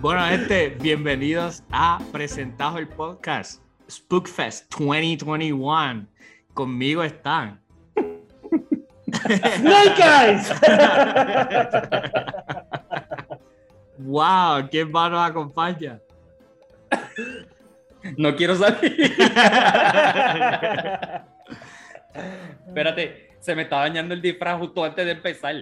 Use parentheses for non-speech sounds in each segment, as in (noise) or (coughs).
bueno, gente, bienvenidos a Presentado el Podcast Spookfest 2021. Conmigo están. (laughs) Snake Eyes. wow, ¿quién más nos acompaña? No quiero salir. (laughs) Espérate, se me está dañando el disfraz justo antes de empezar.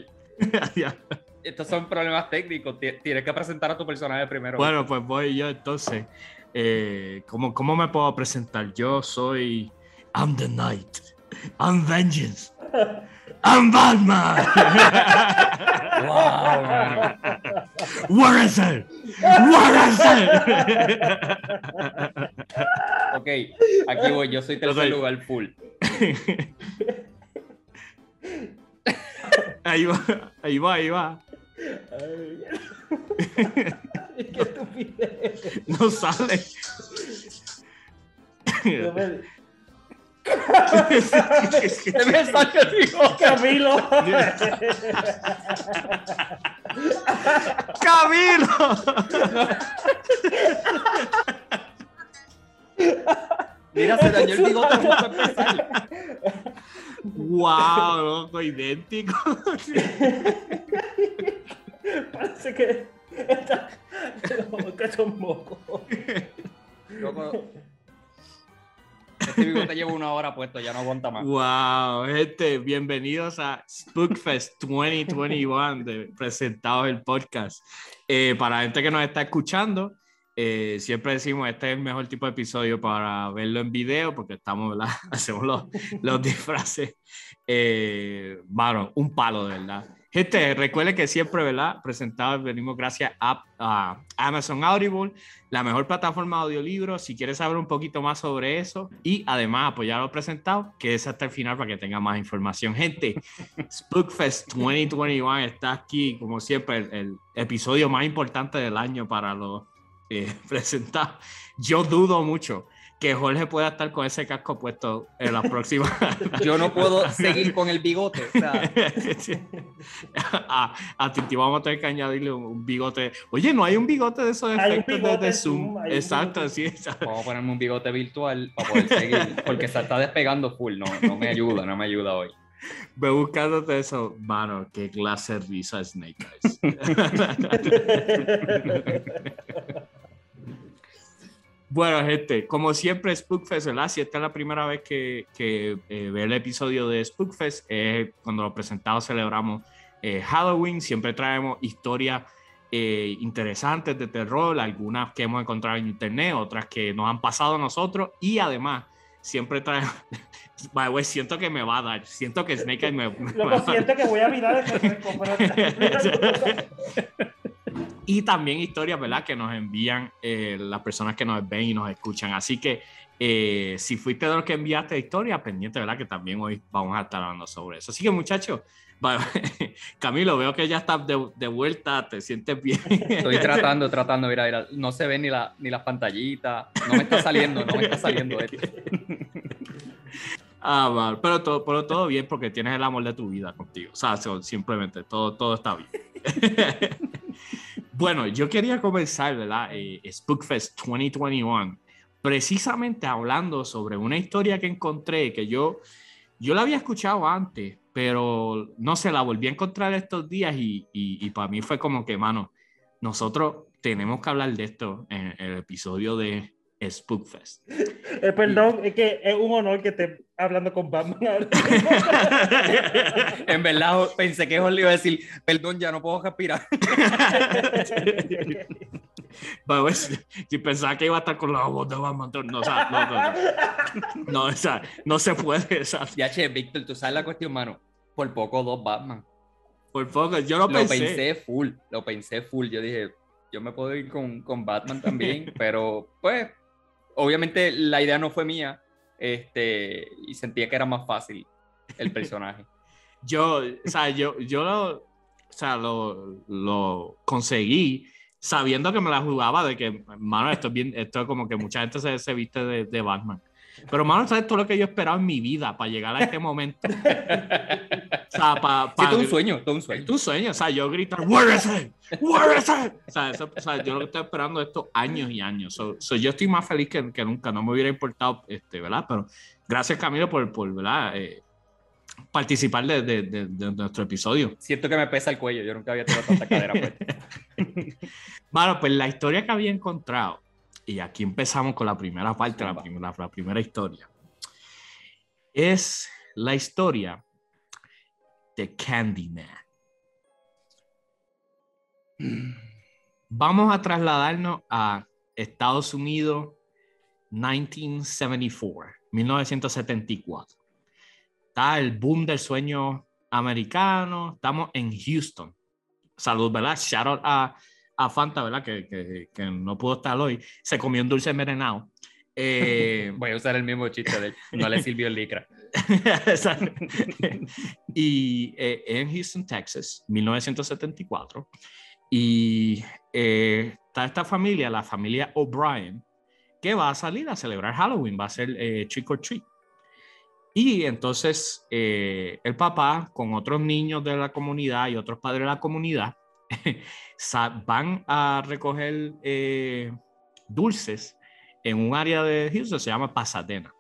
Estos son problemas técnicos. Tienes que presentar a tu personaje primero. Bueno, pues voy yo entonces. Eh, ¿cómo, ¿Cómo me puedo presentar? Yo soy. I'm the Knight. I'm Vengeance. I'm Batman. wow. Where is it? Where is it? ok, aquí voy. Yo soy tercer lugar full. (laughs) Ahí va, ahí va, ahí va. (laughs) Qué estupidez. No sale. No me- (laughs) Se me salió el bigote. Camilo. ¡Camilo! Mira, se dañó el bigote justo a (laughs) empezar. ¡Wow! Loco, idéntico. (laughs) Parece que está. que un moco. Loco, Este bigote lleva una hora puesto, ya no aguanta más. ¡Wow! Gente, bienvenidos a Spookfest 2021 de Presentados el Podcast. Eh, para la gente que nos está escuchando, eh, siempre decimos este es el mejor tipo de episodio para verlo en video porque estamos, ¿verdad? (laughs) Hacemos los, los disfraces. Eh, mano, un palo, de verdad. Gente, recuerde que siempre, ¿verdad? Presentados venimos gracias a, a Amazon Audible, la mejor plataforma de audiolibros. Si quieres saber un poquito más sobre eso y además apoyar a los presentados, quédese hasta el final para que tenga más información. Gente, Spookfest 2021 está aquí, como siempre, el, el episodio más importante del año para los eh, (laughs) presentados. Yo dudo mucho que Jorge pueda estar con ese casco puesto en la próxima. (laughs) Yo no puedo seguir con el bigote. O sea, (laughs) a, a Titi vamos a tener que añadirle un, un bigote. Oye, no hay un bigote de esos Hay un efectos de, bigote de Zoom, Zoom. Exacto, sí. exacto. vamos a ponerme un bigote virtual para poder seguir. Porque se está despegando full. No, no me ayuda, no me ayuda hoy. Ve buscándote eso, mano, qué clase de risa Snake Eyes. (laughs) bueno, gente, como siempre, Spookfest, ¿verdad? Si esta es la primera vez que, que eh, ve el episodio de Spookfest, es cuando lo presentamos celebramos eh, Halloween. Siempre traemos historias eh, interesantes de terror, algunas que hemos encontrado en internet, otras que nos han pasado a nosotros y además siempre traemos. (laughs) By way, siento que me va a dar, siento que Snake Eyes me, me va a dar. siento que voy a mirar el. (laughs) (laughs) y también historias, ¿verdad? Que nos envían eh, las personas que nos ven y nos escuchan. Así que eh, si fuiste de los que enviaste historia, pendiente, ¿verdad? Que también hoy vamos a estar hablando sobre eso. Así que muchachos, (laughs) Camilo, veo que ya estás de, de vuelta, te sientes bien. Estoy (laughs) tratando, tratando. Mira, mira, no se ven ni, la, ni las pantallitas. No me está saliendo, no me está saliendo esto. (laughs) Ah, vale. pero todo, pero todo bien porque tienes el amor de tu vida contigo. O sea, simplemente todo, todo está bien. Bueno, yo quería comenzar, ¿verdad? Eh, Spookfest 2021, precisamente hablando sobre una historia que encontré que yo, yo la había escuchado antes, pero no sé, la volví a encontrar estos días y, y, y para mí fue como que, mano, nosotros tenemos que hablar de esto en el episodio de Spookfest. Eh, perdón, es que es un honor que esté hablando con Batman. ahora. (laughs) En verdad, pensé que Jorge iba a decir, perdón, ya no puedo respirar. (laughs) Pues, si pensaba que iba a estar con la voz de Batman, no, o sea, no, no, no, no, o sea, no se puede, o sea, Ya, che, Víctor, tú sabes la cuestión, mano. Por poco dos Batman. por poco, yo lo Lo pensé. pensé full, lo pensé full. Yo dije, yo me puedo ir con, con Batman también, (laughs) pero pues, obviamente la idea no fue mía, este, y sentía que era más fácil el personaje. (laughs) Yo, o sea, yo, yo lo, o sea, lo, lo conseguí sabiendo que me la jugaba de que, mano, esto es bien, esto es como que mucha gente se, se viste de, de Batman. Pero, mano, ¿sabes todo lo que yo esperaba en mi vida para llegar a este momento? (laughs) O sea, pa, Sí, todo un sueño, todo un sueño. Es tu sueño, o sea, yo gritar, where is it? Where is it? O sea, eso- o sea, yo lo que estoy esperando esto años y años. So, so, yo estoy más feliz que, que nunca, no me hubiera importado, este, ¿verdad? Pero gracias Camilo por, por ¿verdad? Eh, participar de, de- de- de nuestro episodio. Siento que me pesa el cuello, yo nunca había tenido tanta cadera (laughs) puesta. Bueno, pues la historia que había encontrado, y aquí empezamos con la primera parte, la primera, la primera historia, es la historia de Candyman. (clears throat) Vamos a trasladarnos a Estados Unidos 1974, 1974. Está el boom del sueño americano, estamos en Houston. Salud, ¿verdad? Shout out a, a Fanta, ¿verdad? Que, que, que no pudo estar hoy. Se comió un dulce envenenado. Eh, (laughs) Voy a usar el mismo chiste de él. No le sirvió el licra. (laughs) Y eh, en Houston, Texas, 1974. Y eh, está esta familia, la familia O'Brien, que va a salir a celebrar Halloween, va a ser eh, trick or treat. Y entonces eh, el papá con otros niños de la comunidad y otros padres de la comunidad (laughs) van a recoger eh, dulces en un área de Houston, se llama Pasadena.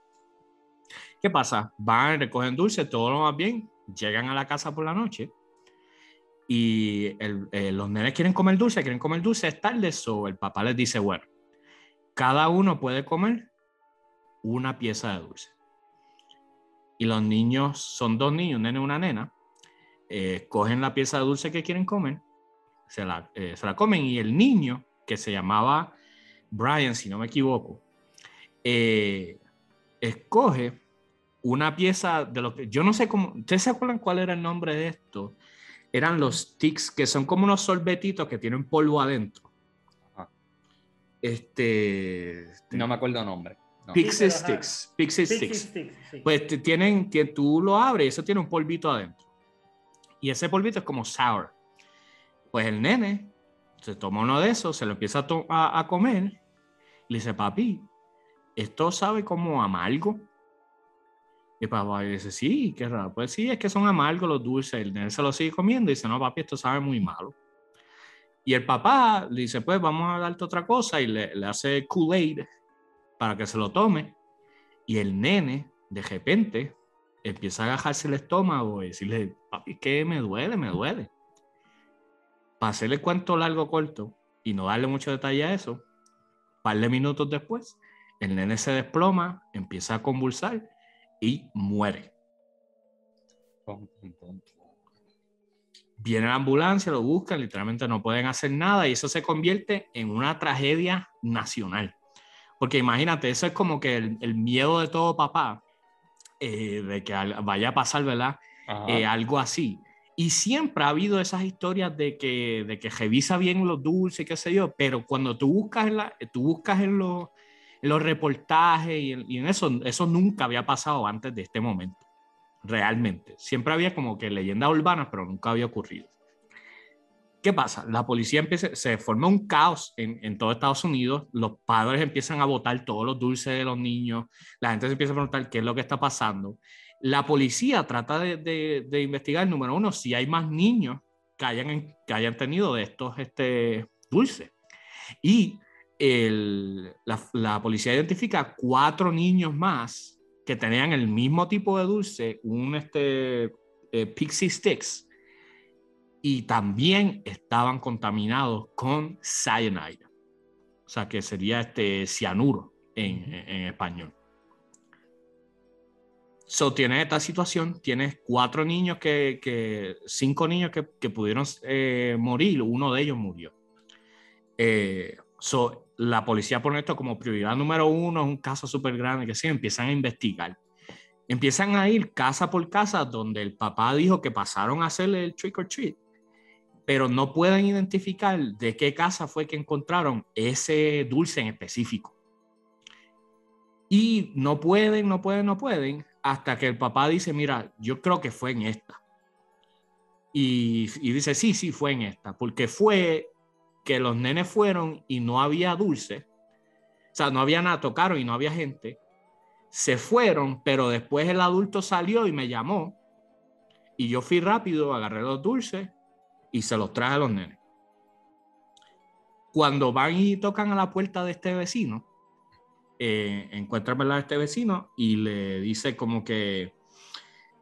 ¿Qué pasa? Van, recogen dulces, todo lo más bien, llegan a la casa por la noche y el- eh, los nenes quieren comer dulce, quieren comer dulce, es tarde, so el papá les dice, bueno, cada uno puede comer una pieza de dulce. Y los niños, son dos niños, un nene y una nena, eh, cogen la pieza de dulce que quieren comer, se la, eh, se la comen y el niño, que se llamaba Brian, si no me equivoco, eh, escoge una pieza de lo que yo no sé cómo, ¿ustedes se acuerdan cuál era el nombre de esto? Eran los sticks que son como unos sorbetitos que tienen polvo adentro. Ajá. Este, No me acuerdo el nombre. No. Pixie sticks, pixie Pixie sticks. Sticks, sí. Pues te- tienen que tú lo abres y eso tiene un polvito adentro. Y ese polvito es como sour. Pues el nene se toma uno de esos, se lo empieza a, comer. Y le dice, papi, ¿esto sabe como amargo? Y el papá dice, sí, qué raro. Pues sí, es que son amargos los dulces. El nene se lo sigue comiendo y dice, no, papi, esto sabe muy malo. Y el papá le dice, pues vamos a darte otra cosa y le, le hace Kool-Aid para que se lo tome. Y el nene, de repente, empieza a agajarse el estómago y decirle, papi, que me duele, me duele. Para hacerle cuento largo corto y no darle mucho detalle a eso, un par de minutos después, el nene se desploma, empieza a convulsar y muere. Viene la ambulancia, lo buscan, literalmente no pueden hacer nada y eso se convierte en una tragedia nacional. Porque imagínate, eso es como que el, el miedo de todo papá, eh, de que vaya a pasar, ¿verdad? Eh, algo así. Y siempre ha habido esas historias de que, de que revisa bien los dulces, qué sé yo, pero cuando tú buscas en, la- tú buscas en, los, reportajes y en, y en eso, eso nunca había pasado antes de este momento, realmente. Siempre había como que leyendas urbanas, pero nunca había ocurrido. ¿Qué pasa? La policía empieza, se forma un caos en, en todo Estados Unidos, los padres empiezan a botar todos los dulces de los niños, la gente se empieza a preguntar qué es lo que está pasando. La policía trata de, de- de investigar, número uno, si hay más niños que hayan, que hayan tenido de estos este, dulces. Y el- la, la policía identifica cuatro niños más que tenían el mismo tipo de dulce, un este, eh, Pixie Sticks, y también estaban contaminados con cyanide, o sea que sería este cianuro en- en español. So, tienes esta situación, tienes cuatro niños que, cinco niños que, que pudieron eh, morir, uno de ellos murió. Eh, so, la policía pone esto como prioridad número uno, es un caso súper grande que sí, empiezan a investigar. Empiezan a ir casa por casa donde el papá dijo que pasaron a hacerle el trick or treat, pero no pueden identificar de qué casa fue que encontraron ese dulce en específico. Y no pueden, no pueden, no pueden, hasta que el papá dice, mira, yo creo que fue en esta. Y, dice, sí, sí, fue en esta, porque fue que los nenes fueron y no había dulce, o sea, no había nada, tocaron y no había gente, se fueron, pero después el adulto salió y me llamó Y yo fui rápido, agarré los dulces y se los traje a los nenes. Cuando van y tocan a la puerta de este vecino, eh, encuentran a este vecino y le dice como que,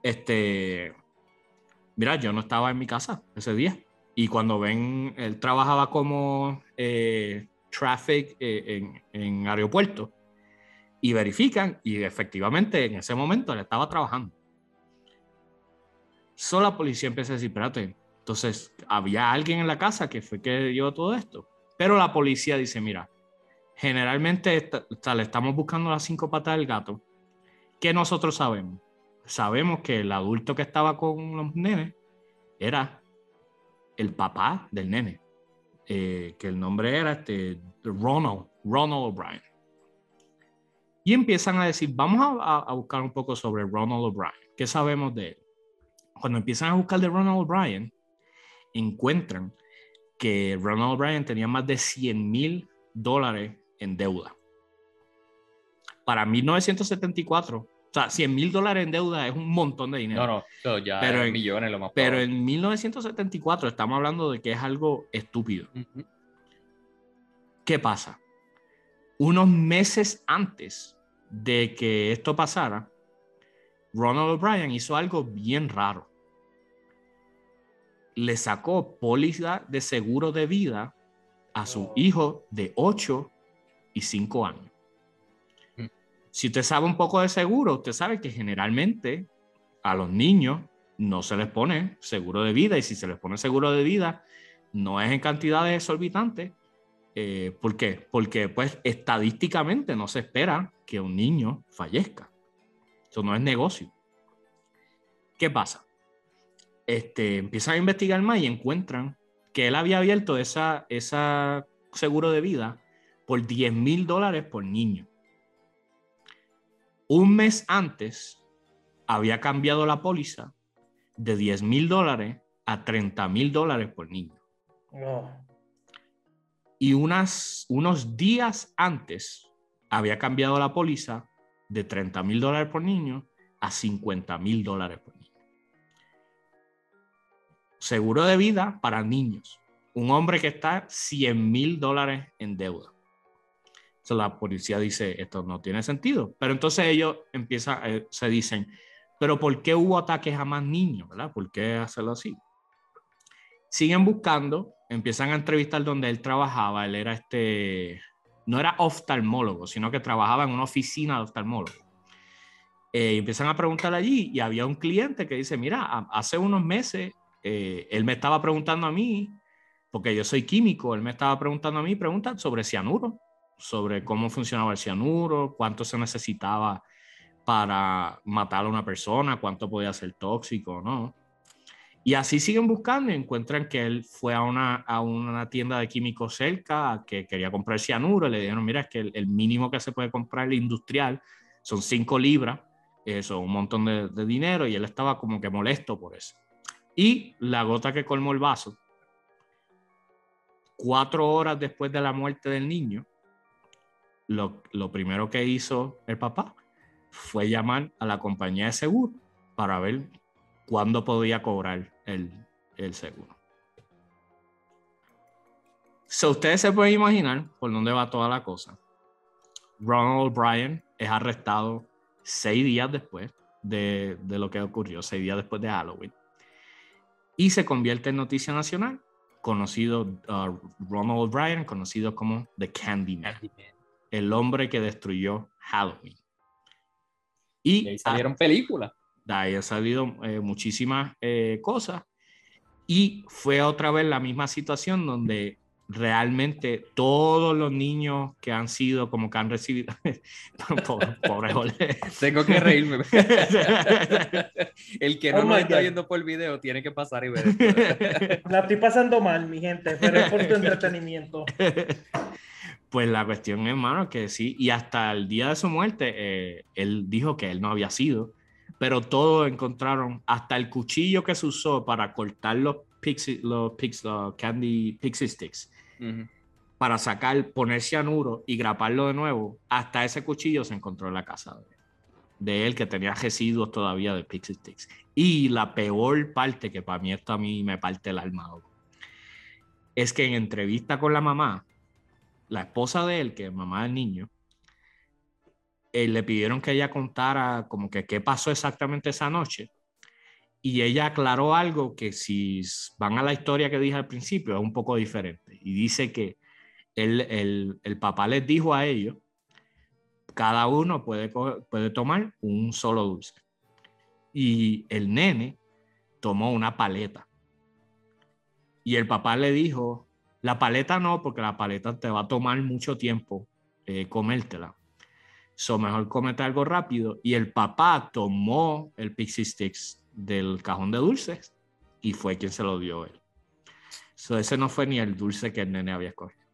este, mira, yo no estaba en mi casa ese día. Y cuando ven, él trabajaba como eh, traffic eh, en, en aeropuerto y verifican y efectivamente en ese momento él estaba trabajando. Solo la policía empieza a decir, espérate, entonces había alguien en la casa que fue que dio todo esto. Pero la policía dice, mira, generalmente le estamos buscando las cinco patas del gato. ¿Qué nosotros sabemos? Sabemos que el adulto que estaba con los nenes era el papá del nene, eh, que el nombre era este, Ronald, Ronald O'Brien. Y empiezan a decir, vamos a, a buscar un poco sobre Ronald O'Brien. ¿Qué sabemos de él? Cuando empiezan a buscar de Ronald O'Brien, encuentran que Ronald O'Brien tenía más de 100 mil dólares en deuda. Para 1974, o sea, 100 mil dólares en deuda es un montón de dinero. No, no, ya pero en, millones lo más Pero en 1974 estamos hablando de que es algo estúpido. Uh -huh. ¿Qué pasa? Unos meses antes de que esto pasara, Ronald O'Brien hizo algo bien raro. Le sacó póliza de seguro de vida a su hijo de 8 y 5 años. Mm. Si usted sabe un poco de seguro, usted sabe que generalmente a los niños no se les pone seguro de vida y si se les pone seguro de vida no es en cantidades exorbitantes. Eh, ¿Por qué? Porque pues estadísticamente no se espera que un niño fallezca. Eso no es negocio. ¿Qué pasa? Este, empiezan a investigar más y encuentran que él había abierto esa, esa seguro de vida por 10 mil dólares por niño. Un mes antes había cambiado la póliza de 10 mil dólares a 30 mil dólares por niño. No. Y unas, unos días antes había cambiado la póliza de 30 mil dólares por niño a 50 mil dólares por niño. Seguro de vida para niños. Un hombre que está 100 mil dólares en deuda. Entonces la policía dice, esto no tiene sentido. Pero entonces ellos empiezan, eh, se dicen, pero ¿por qué hubo ataques a más niños? ¿verdad? ¿Por qué hacerlo así? Siguen buscando, empiezan a entrevistar donde él trabajaba. Él era este, no era oftalmólogo, sino que trabajaba en una oficina de oftalmólogo. Eh, empiezan a preguntar allí y había un cliente que dice, mira, hace unos meses eh, él me estaba preguntando a mí, porque yo soy químico, él me estaba preguntando a mí preguntas sobre cianuro, sobre cómo funcionaba el cianuro, cuánto se necesitaba para matar a una persona, cuánto podía ser tóxico, ¿no? Y así siguen buscando y encuentran que él fue a una, a una tienda de químicos cerca que quería comprar cianuro y le dijeron, mira, es que el, mínimo que se puede comprar el industrial son 5 libras, eso, un montón de dinero, y él estaba como que molesto por eso. Y la gota que colmó el vaso, cuatro horas después de la muerte del niño, lo, primero que hizo el papá fue llamar a la compañía de seguro para ver cuándo podía cobrar el, seguro. So, ustedes se pueden imaginar por dónde va toda la cosa. Ronald O'Brien es arrestado seis días después de, de lo que ocurrió, seis días después de Halloween y se convierte en noticia nacional, conocido uh, Ronald O'Brien, conocido como The Candyman, el hombre que destruyó Halloween. Y, y ahí salieron a, películas. De ahí han salido eh, muchísimas eh, cosas. Y fue otra vez la misma situación donde realmente todos los niños que han sido como que han recibido (laughs) pobre, pobre tengo que reírme el que no oh lo está God. viendo por video tiene que pasar y ver esto. la estoy pasando mal mi gente pero es por tu (laughs) entretenimiento pues la cuestión hermano que sí y hasta el día de su muerte eh, él dijo que él no había sido pero todos encontraron hasta el cuchillo que se usó para cortar los pixie, los, pix, los candy pixie sticks uh -huh. para sacar, poner cianuro y graparlo de nuevo, hasta ese cuchillo se encontró en la casa de de él que tenía residuos todavía de Pixie Sticks. Y la peor parte, que para mí esto a mí me parte el alma, es que en entrevista con la mamá, la esposa de él, que es mamá del niño, eh, le pidieron que ella contara como que qué pasó exactamente esa noche. Y ella aclaró algo que si van a la historia que dije al principio es un poco diferente. Y dice que el, el, el papá les dijo a ellos, cada uno puede, puede tomar un solo dulce. Y el nene tomó una paleta. Y el papá le dijo, la paleta no, porque la paleta te va a tomar mucho tiempo eh, comértela. So, mejor comete algo rápido. Y el papá tomó el Pixie Sticks del cajón de dulces y fue quien se lo dio él. So, ese no fue ni el dulce que el nene había escogido.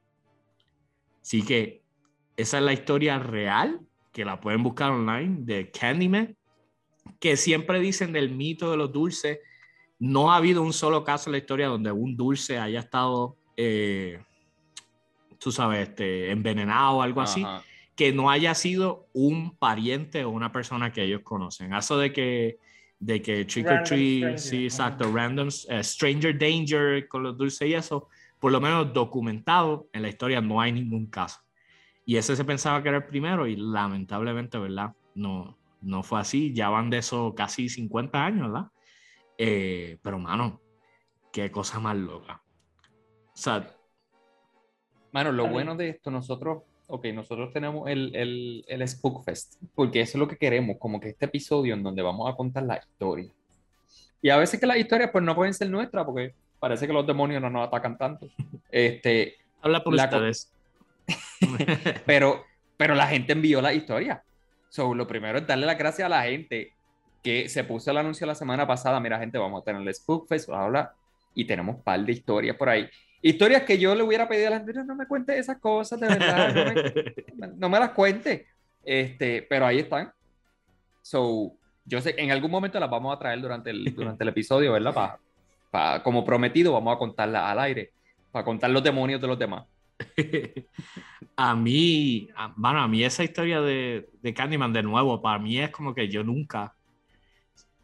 Así que esa es la historia real, que la pueden buscar online, de Candyman, que siempre dicen del mito de los dulces. No ha habido un solo caso en la historia donde un dulce haya estado, eh, tú sabes, este, envenenado o algo así que no haya sido un pariente o una persona que ellos conocen. Eso de que, de que Trick or Treat, sí, exacto, random, eh, Stranger Danger con los dulces y eso, por lo menos documentado en la historia no hay ningún caso. Y ese se pensaba que era el primero y lamentablemente, ¿verdad? No, no fue así. Ya van de eso casi 50 años, ¿verdad? Eh, pero, mano, qué cosa más loca. Sea... Mano, lo bueno de esto, nosotros ok, nosotros tenemos el, el, el Spookfest, porque eso es lo que queremos, como que este episodio en donde vamos a contar la historia. Y a veces que las historias pues no pueden ser nuestras, porque parece que los demonios no nos atacan tanto. (laughs) Este, Habla por ustedes. (laughs) pero, pero la gente envió la historia. So, lo primero es darle las gracias a la gente que se puso el anuncio la semana pasada. Mira, gente, vamos a tener el Spookfest, bla, bla, y tenemos un par de historias por ahí. Historias que yo le hubiera pedido a la gente, no me cuente esas cosas, de verdad, no me, (laughs) las cuente. Este, pero ahí están. So, yo sé, en algún momento las vamos a traer durante el, durante el (laughs) episodio, ¿verdad? Pa, como prometido, vamos a contarlas al aire, para contar los demonios de los demás. (laughs) a mí, bueno, a mí esa historia de, de Candyman, de nuevo, para mí es como que yo nunca,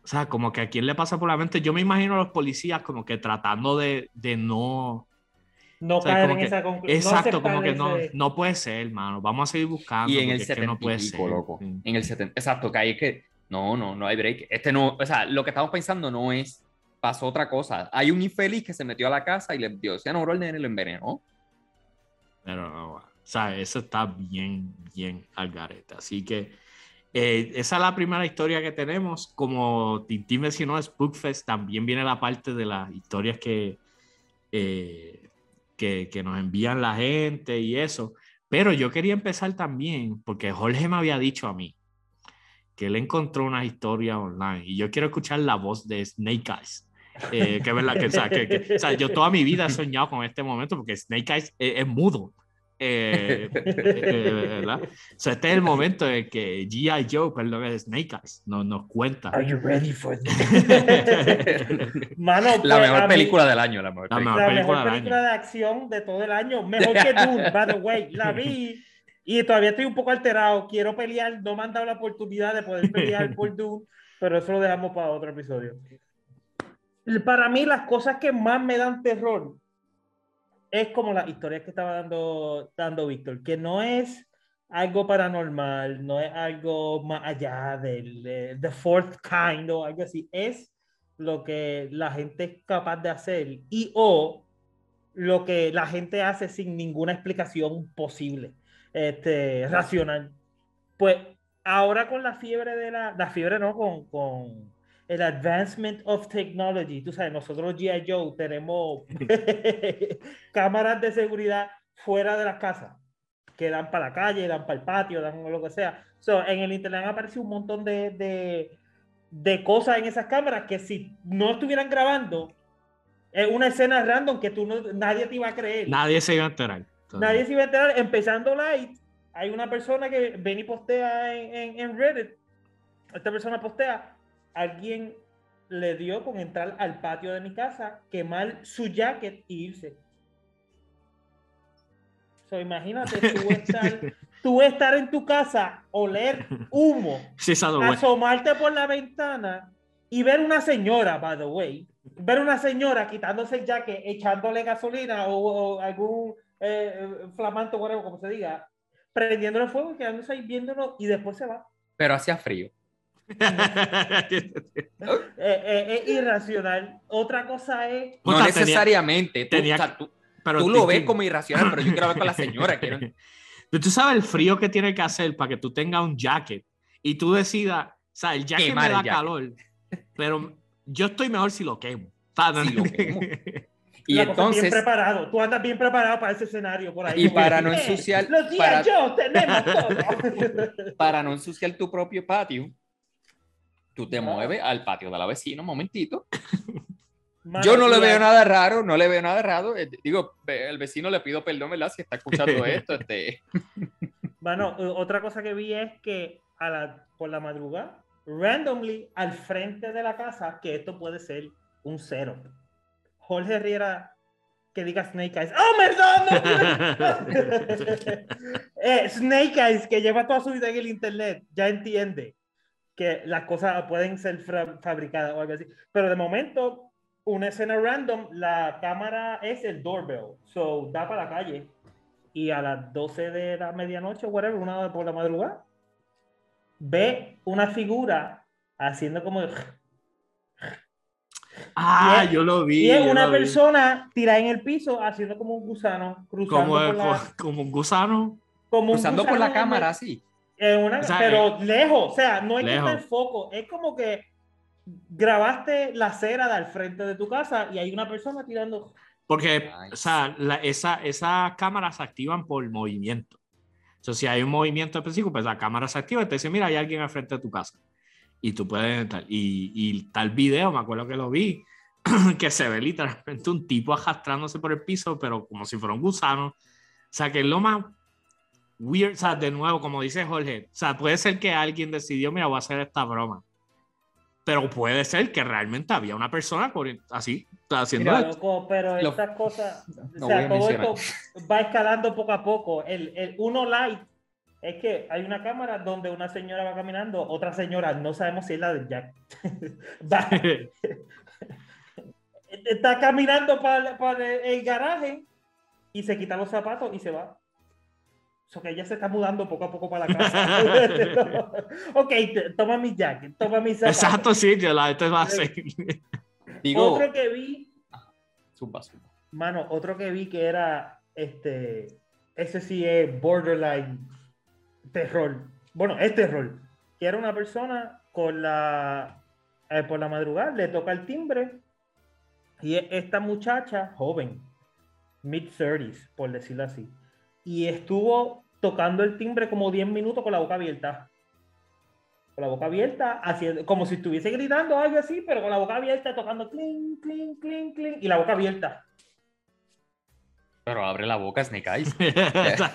o sea, como que a quién le pasa por la mente, yo me imagino a los policías como que tratando de, de no no caer en esa conclusión. Exacto, como que no, no puede ser, hermano. Vamos a seguir buscando. Y en el 70 no puede ser. loco. En el 70, exacto, que hay que. No, no, no hay break. Este no, o sea, lo que estamos pensando no es. Pasó otra cosa. Hay un infeliz que se metió a la casa y le dio cianuro al nene y lo envenenó. Pero no, o sea, eso está bien, bien al garete. Así que eh, esa es la primera historia que tenemos. Como Tintín mencionó, Spookfest, también viene la parte de las historias que eh, que, que, nos envían la gente y eso. Pero yo quería empezar también porque Jorge me había dicho a mí que él encontró una historia online y yo quiero escuchar la voz de Snake Eyes. Eh, que, verdad, que, o sea, que, o sea, yo toda mi vida he soñado con este momento porque Snake Eyes es mudo. Eh, eh, ¿verdad? O sea, este es el momento en que G.I. Joe, perdón, es Snake Eyes, nos, nos cuenta. Are you ready for this? (laughs) Mano, la pues, mejor película del año. La mejor, la película, mejor película de acción de todo el año. Mejor que Dune, (laughs) by the way. La vi y todavía estoy un poco alterado. Quiero pelear, no me han dado la oportunidad de poder pelear por Dune, pero eso lo dejamos para otro episodio. Para mí, las cosas que más me dan terror es como la historia que estaba dando, dando Víctor, que no es algo paranormal, no es algo más allá del the fourth kind o algo así, es lo que la gente es capaz de hacer y o lo que la gente hace sin ninguna explicación posible, este, racional. Pues ahora con la fiebre de la, la fiebre no, con, con el advancement of technology. Tú sabes, nosotros G.I. Joe tenemos (laughs) cámaras de seguridad fuera de las casas, que dan para la calle, dan para el patio, dan lo que sea. So, en el internet han aparecido un montón de, de, de cosas en esas cámaras que si no estuvieran grabando, es una escena random que tú no, nadie te iba a creer. Nadie se iba a enterar. Nadie se iba a enterar. Empezando Light, hay una persona que ven y postea en, en, en Reddit. Esta persona postea alguien le dio con entrar al patio de mi casa, quemar su jacket y irse. So, imagínate tú (laughs) estar, tú estar en tu casa, oler humo, Sí, asomarte por la ventana y ver una señora, by the way, ver una señora quitándose el jacket, echándole gasolina o, o algún eh, eh, flamante, whatever, como se diga, prendiéndole fuego y quedándose ahí viéndolo y después se va. Pero hacía frío. (laughs) Eh, eh, es irracional. Otra cosa es... No Puta, tenía- necesariamente. Tú, tenía- o sea, tú- Pero tú lo tú- ves como irracional, pero yo quiero ver con la (laughs) señora. quiero- Pero tú sabes el frío que tiene que hacer para que tú tengas un jacket y tú decidas, o sea, el jacket Quemar me da jacket. calor, pero yo estoy mejor si lo quemo. Si lo quemo. (laughs) Y la cosa es bien entonces, preparado. Tú andas bien preparado para ese escenario por ahí. Y para no "Eh, ensuciar- Los días para- yo tenemos todo. para no ensuciar tu propio patio, tú te mueves al patio de la vecina un momentito. Mano, Yo no le veo nada raro, no le veo nada raro. Eh, Digo, el vecino le pido perdón, ¿verdad? Si está escuchando (laughs) esto, este, eh, otra cosa que vi es que a la, por la madrugada, randomly, al frente de la casa, que esto puede ser un cero. Jorge Riera que diga Snake Eyes. ¡Oh, perdón! no! (laughs) (laughs) Eh, Snake Eyes, que lleva toda su vida en el internet, ya entiende que las cosas pueden ser fabricadas o algo así. Pero de momento, una escena random, la cámara es el doorbell, so da para la calle. Y a las 12 de la medianoche, whatever, una hora por la madrugada, ve una figura haciendo como. ah, es- yo lo vi. Y es una persona tirada en el piso haciendo como un gusano, cruzando como, por la, como un gusano. como un cruzando por gusano la cámara el- así. En una- O sea, pero lejos, o sea, no es que lejos. está en foco, es como que grabaste la acera del frente de tu casa y hay una persona tirando. Porque, Nice. o sea, la- esa, esas cámaras se activan por movimiento. Entonces, si hay un movimiento específico, pues la cámara se activa y te dice, mira, hay alguien al frente de tu casa. Y tú puedes entrar. Y, y tal video, me acuerdo que lo vi, (clears throat) que se ve literalmente un tipo arrastrándose por el piso, pero como si fuera un gusano. O sea, que es lo más weird. O sea, de nuevo, como dice Jorge, o sea, puede ser que alguien decidió, mira, voy a hacer esta broma. Pero puede ser que realmente había una persona así, haciendo Mira, esto. loco, pero Lo- estas cosas, (laughs) no o sea, todo mencionar. esto va escalando poco a poco. El, el uno light es que hay una cámara donde una señora va caminando, otra señora, no sabemos si es la de Jack. (laughs) va, (laughs) está caminando para, para el garaje y se quita los zapatos y se va. So que ella se está mudando poco a poco para la casa. (laughs) ok, toma mi jacket, toma mis zapatos. Exacto, sí, que la gente va a hacer. Digo, Otro que vi, zumba, zumba. mano, otro que vi que era, este, ese sí es borderline terror. Bueno, es terror. Que era una persona con la, eh, por la madrugada, le toca el timbre y es esta muchacha joven, mid 30s, por decirlo así, y estuvo tocando el timbre como 10 minutos con la boca abierta. Con la boca abierta, haciendo, como si estuviese gritando algo así, pero con la boca abierta, tocando clink, clink, clink, clink, y la boca abierta. Pero abre la boca, Snake Eyes. Para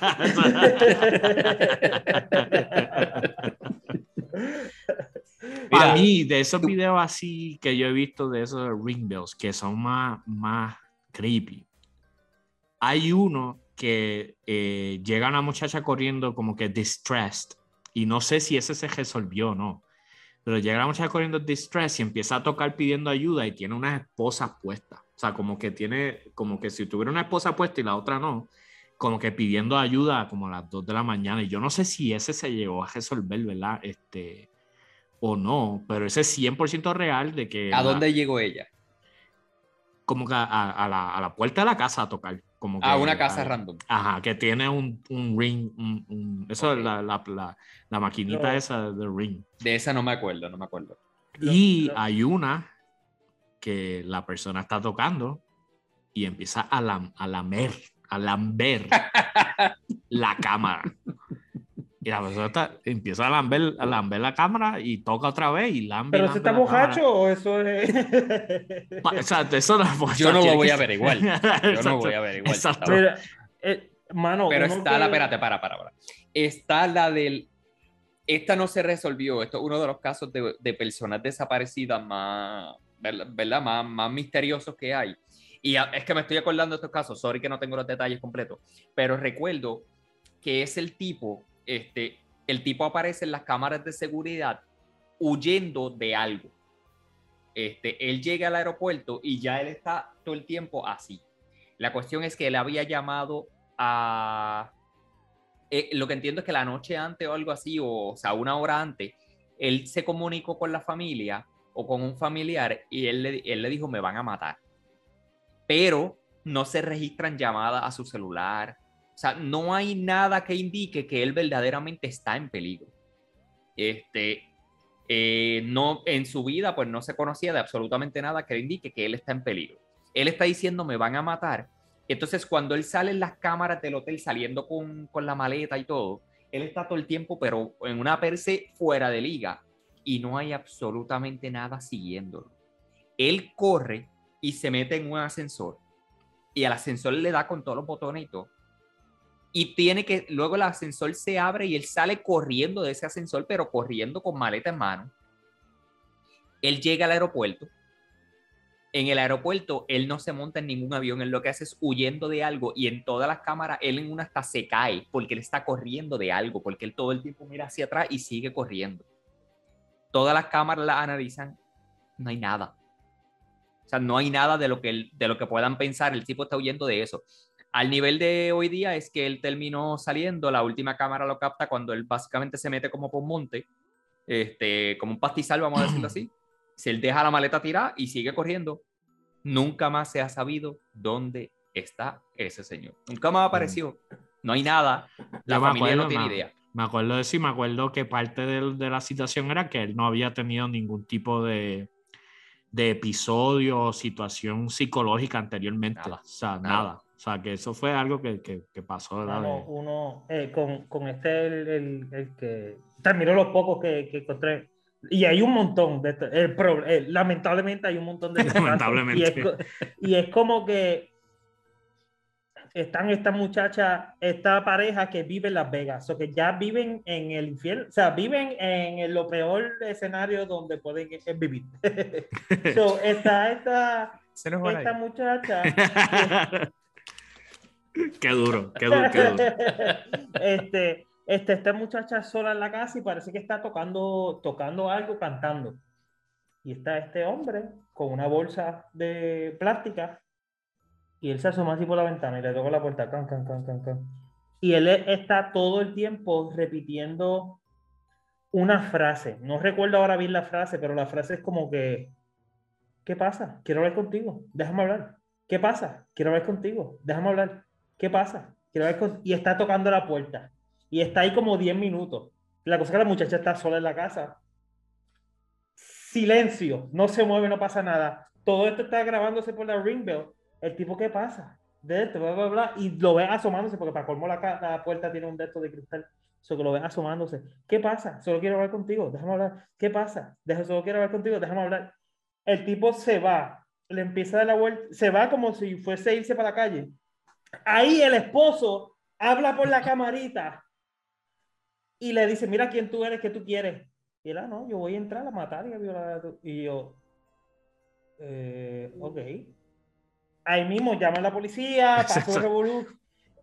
(laughs) (laughs) Mira, mí, de esos tú- videos así que yo he visto de esos ring bells, que son más, más creepy, hay uno que eh, llega una muchacha corriendo como que distressed, y no sé si ese se resolvió o no, pero llega la muchacha corriendo distressed y empieza a tocar pidiendo ayuda y tiene unas esposas puestas. O sea, como que tiene, como que si tuviera una esposa puesta y la otra no, como que pidiendo ayuda como a las 2 de la mañana. Y yo no sé si ese se llegó a resolver, ¿verdad? Este, o no, pero ese es 100% real de que... ¿A la- dónde llegó ella? Como que a, a la, a la puerta de la casa a tocar. Como que, A una casa random. Ajá, que tiene un, un ring, un- un- eso Ok. es la, la, la, la maquinita esa de ring. De esa no me acuerdo, no me acuerdo. Y hay una que la persona está tocando y empieza a, lam- a lamer, a lamber (laughs) la cámara. Y la persona está- empieza a lamber, a lamber la cámara y toca otra vez y lambe. ¿Pero lambe se está la cámara. borracho o eso es.? Pa- O sea, eso no es Yo no lo voy a ser- averiguar. (laughs) Yo no Exacto. voy a averiguar. Exacto. Mira, eh, mano, Pero está la, que- espérate, para, para, para. Está la del. Esta no se resolvió. Esto es uno de los casos de, de personas desaparecidas más, ¿verdad? ¿verdad? Más, más misteriosos que hay. Y a- es que me estoy acordando de estos casos. Sorry que no tengo los detalles completos. Pero recuerdo que es el tipo. Este, el tipo aparece en las cámaras de seguridad huyendo de algo. Este, él llega al aeropuerto y ya él está todo el tiempo así. La cuestión es que él había llamado a... eh, lo que entiendo es que la noche antes o algo así, o, o sea, una hora antes, él se comunicó con la familia o con un familiar y él le, él le dijo, me van a matar. Pero no se registran llamadas a su celular. Sea, no hay nada que indique que él verdaderamente está en peligro. Este, eh, no, en su vida, pues no se conocía de absolutamente nada que le indique que él está en peligro. Él está diciendo, me van a matar. Entonces, cuando él sale en las cámaras del hotel saliendo con, con la maleta y todo, él está todo el tiempo, pero en una perse fuera de liga y no hay absolutamente nada siguiéndolo. Él corre y se mete en un ascensor y al ascensor le da con todos los botones y todo. Y tiene que, luego el ascensor se abre y él sale corriendo de ese ascensor, pero corriendo con maleta en mano. Él llega al aeropuerto. En el aeropuerto, él no se monta en ningún avión, él lo que hace es huyendo de algo y en todas las cámaras, él en una hasta se cae porque él está corriendo de algo, porque él todo el tiempo mira hacia atrás y sigue corriendo. Todas las cámaras la analizan, no hay nada. O sea, no hay nada de lo que, de lo que puedan pensar, el tipo está huyendo de eso. Al nivel de hoy día es que él terminó saliendo, la última cámara lo capta cuando él básicamente se mete como por un monte, este, como un pastizal, vamos a decirlo (clears throat) así. Si él deja la maleta tirada y sigue corriendo, nunca más se ha sabido dónde está ese señor. Nunca más apareció. No hay nada. La Yo familia no acuerdo, tiene ma- idea. Me acuerdo de y me acuerdo que parte de, la situación era que él no había tenido ningún tipo de, de episodio o situación psicológica anteriormente. Nada, o sea, nada. nada. O sea, que eso fue algo que, que- que pasó, ¿verdad? Uno, uno, eh, con, con este, el, el, el que. Terminó los pocos que, que encontré. Y hay un montón de. esto- El, pro- eh, lamentablemente hay un montón de. (laughs) casos. Lamentablemente. Y es, y es como que. Están esta muchacha, esta pareja que vive en Las Vegas, o que ya viven en el infierno, o sea, viven en el- lo peor escenario donde pueden eh, vivir. (laughs) so, está esta, esta muchacha (laughs) qué duro, qué duro, qué duro. (laughs) este, este, esta muchacha sola en la casa y parece que está tocando, tocando algo, cantando. Y está este hombre con una bolsa de plástica y él se asoma así por la ventana y le toca la puerta. Can, can, can, can, can. Y él e- está todo el tiempo repitiendo una frase. No recuerdo ahora bien la frase, pero la frase es como que, ¿qué pasa? Quiero hablar contigo. Déjame hablar. ¿Qué pasa? Quiero hablar contigo. Déjame hablar. ¿Qué pasa? Y está tocando la puerta. Y está ahí como 10 minutos. La cosa es que la muchacha está sola en la casa. Silencio. No se mueve, no pasa nada. Todo esto está grabándose por la ring bell. El tipo, ¿qué pasa? De esto, bla, bla, bla. Y lo ve asomándose, porque para colmo la, la puerta tiene un de estos de cristal. Solo que lo ven asomándose. ¿Qué pasa? Solo quiero hablar contigo. Déjame hablar. ¿Qué pasa? Deja, solo quiero hablar contigo. Déjame hablar. El tipo se va. Le empieza a dar la vuelta. Se va como si fuese a irse para la calle. Ahí el esposo habla por la camarita y le dice, mira quién tú eres, qué tú quieres. Y él, ah, no, yo voy a entrar a matar y a violar a tu-". Y yo, eh, ok. Ahí mismo llama a la policía, pasó revolú.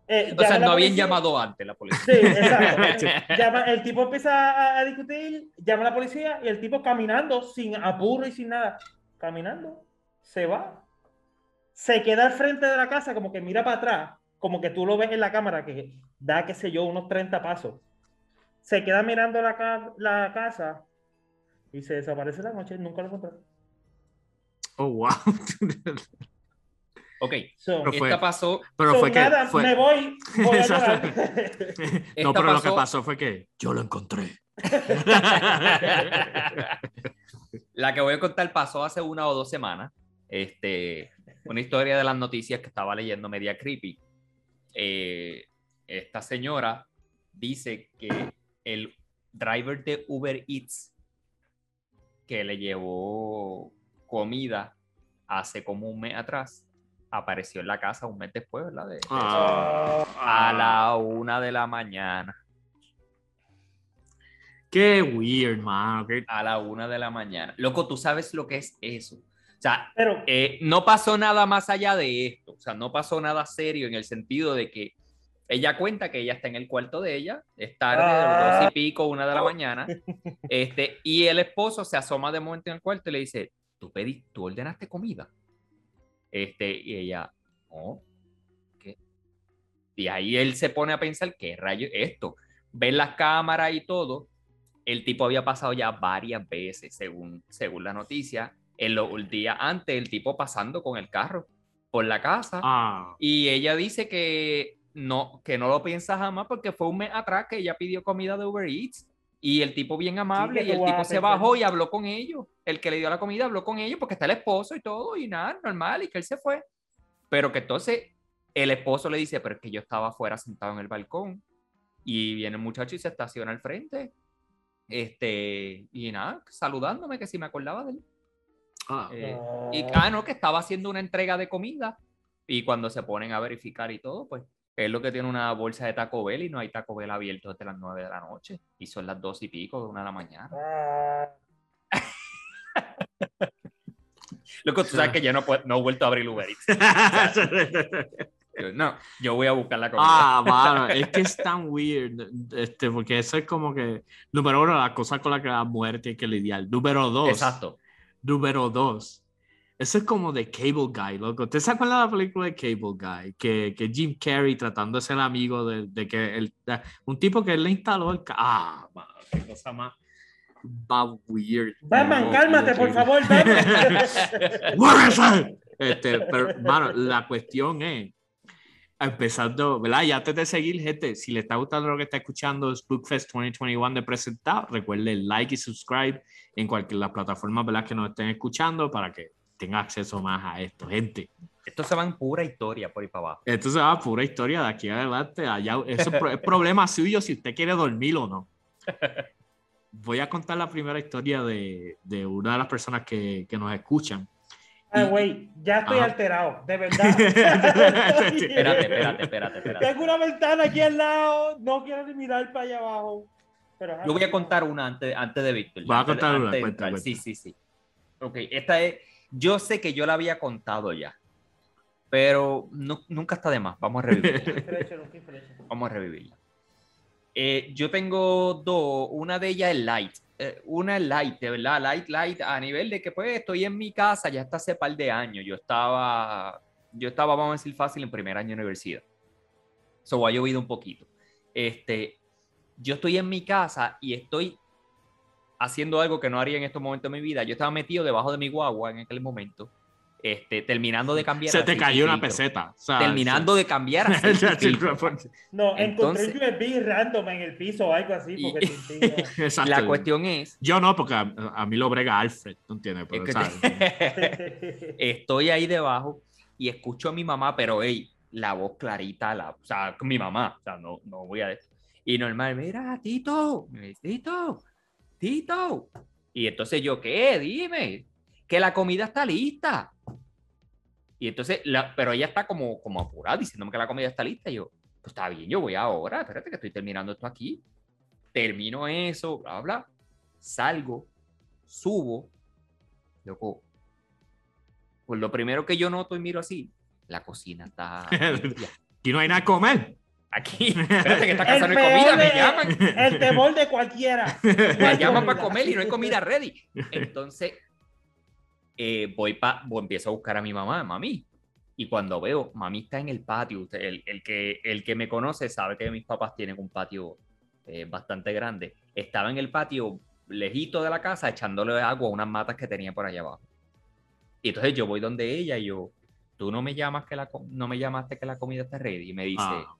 Eh, O sea, no habían policía. llamado antes la policía. Sí, exacto. (laughs) Llama- el tipo empieza a, a discutir, llama a la policía y el tipo caminando sin apuro y sin nada, caminando, se va. Se queda al frente de la casa como que mira para atrás, como que tú lo ves en la cámara que da, qué sé yo, unos 30 pasos. Se queda mirando la, ca- la casa y se desaparece la noche, nunca lo encontré. Oh, wow. Ok, So, Pero fue- esta pasó. Pero so, fue que. fue- me voy, (laughs) a no, pero lo que pasó- pasó fue que yo lo encontré. (laughs) La que voy a contar pasó hace una o dos semanas. Este, una historia de las noticias que estaba leyendo media creepy. Eh, esta señora dice que el driver de Uber Eats que le llevó comida hace como un mes atrás apareció en la casa un mes después, ¿verdad? De-. Ah, a la una de la mañana. Qué weird, man. qué- A la una de la mañana. Loco, tú sabes lo que es eso. O sea, Pero, eh, no pasó nada más allá de esto. O sea, no pasó nada serio en el sentido de que ella cuenta que ella está en el cuarto de ella, es tarde, Ah. dos y pico, una de la mañana, (laughs) este, y el esposo se asoma de momento en el cuarto y le dice, ¿tú, pedí, tú ordenaste comida? Este, y ella, ¿qué? Y ahí él se pone a pensar, ¿qué rayo es esto? Ven las cámaras y todo. El tipo había pasado ya varias veces, según, según la noticia. En los días antes, el tipo pasando con el carro por la casa. Ah, Y ella dice que no, que no lo piensa jamás porque fue un mes atrás que ella pidió comida de Uber Eats y el tipo bien amable que y el tipo se bajó y habló con ellos. El que le dio la comida habló con ellos porque está el esposo y todo y nada, normal y que él se fue. Pero que entonces el esposo le dice, pero es que yo estaba afuera sentado en el balcón y viene el muchacho y se estaciona al frente. Este, y nada, saludándome que si me acordaba de él. Ah. Eh, No. y ah, no, que estaba haciendo una entrega de comida. Y cuando se ponen a verificar y todo, pues es lo que tiene una bolsa de Taco Bell y no hay Taco Bell abierto desde las 9 de la noche. Y son las 2 y pico de una de la mañana. Ah, Loco, tú sabes que yo no, no he vuelto a abrir Uber Eats. (laughs) No, yo voy a buscar la comida. Ah, mano, es que es tan weird, este, porque eso es como que, número uno, las cosas con las que la mujer tiene que lidiar. Número dos, Exacto. Número dos, eso es como de Cable Guy, loco. ¿Usted se de la película de Cable Guy? Que, que Jim Carrey tratando de ser amigo de, de que el, de- un tipo que él le instaló el... Ah, mano, qué cosa más, más weird. Batman, No, cálmate, por favor, Batman. (laughs) Este, pero, mano, la cuestión es, empezando, ¿verdad? Y antes de seguir, gente, si le está gustando lo que está escuchando Spookfest 2021 de presentado, recuerde like y subscribe en cualquier las plataformas, ¿verdad? Que nos estén escuchando para que tenga acceso más a esto, gente. Esto se va en pura historia por ahí para abajo. Esto se va a pura historia de aquí adelante. Allá, eso es es problema suyo si usted quiere dormir o no. (laughs) Voy a contar la primera historia de, de una de las personas que, que nos escuchan. Ay, güey, ya estoy Ajá. alterado, de (laughs) verdad. Espérate, espérate, espérate, espérate. (laughs) Tengo una ventana aquí al lado, no quiero ni mirar para allá abajo. Pero, Yo voy a contar una antes, antes de Víctor. Vas a antes contar una, antes de cuenta, cuenta. Sí, sí, sí. Ok, esta es. Yo sé que yo la había contado ya, pero no- nunca está de más. Vamos a revivirla. (laughs) Vamos a revivirla. Eh, yo tengo dos. Una de ellas es light. Eh, una es light, de verdad, light, light, a nivel de que pues estoy en mi casa ya hasta hace par de años. Yo estaba, yo estaba, vamos a decir fácil, en primer año de universidad. Eso ha llovido un poquito. Este, yo estoy en mi casa y estoy haciendo algo que no haría en estos momentos de mi vida. Yo estaba metido debajo de mi guagua en aquel momento, este, terminando de cambiar. Se te y cayó una peseta. o sea, Terminando de cambiar (laughs) y. No, encontré Entonces- un USB random en el piso o algo así, Y- porque. (laughs) (laughs) Exacto. La cuestión es Yo no, porque a, a mí lo brega Alfred, ¿no entiendes? Pero, Es. Estoy ahí debajo y escucho a mi mamá, pero hey, la voz clarita, la, o sea, mi mamá, o sea, no, no voy a... Y normal, mira, Tito, Tito, Tito. Y entonces yo, ¿qué? Dime, que la comida está lista. Y entonces, la, pero ella está como, como apurada diciéndome que la comida está lista. Y yo, pues está bien, yo voy ahora, espérate que estoy terminando esto aquí. Termino eso, bla, bla. Salgo, subo, loco, pues lo primero que yo noto y miro así, la cocina está. (laughs) Aquí no hay nada que comer. Aquí, espérate que esta El casa no hay comida, me de- llaman. El temor de cualquiera. (laughs) Me llaman (laughs) comida. para comer y no hay comida ready. Entonces, eh, voy pa, voy- empiezo a buscar a mi mamá, mami. Y cuando veo, mami está en el patio. Usted- el, el que, el que me conoce sabe que mis papás tienen un patio eh, bastante grande. Estaba en el patio lejito de la casa echándole agua a unas matas que tenía por allá abajo. Y entonces yo voy donde ella y yo, tú no me llamas que la no me llamaste que la comida está ready. Y me dice, Ah,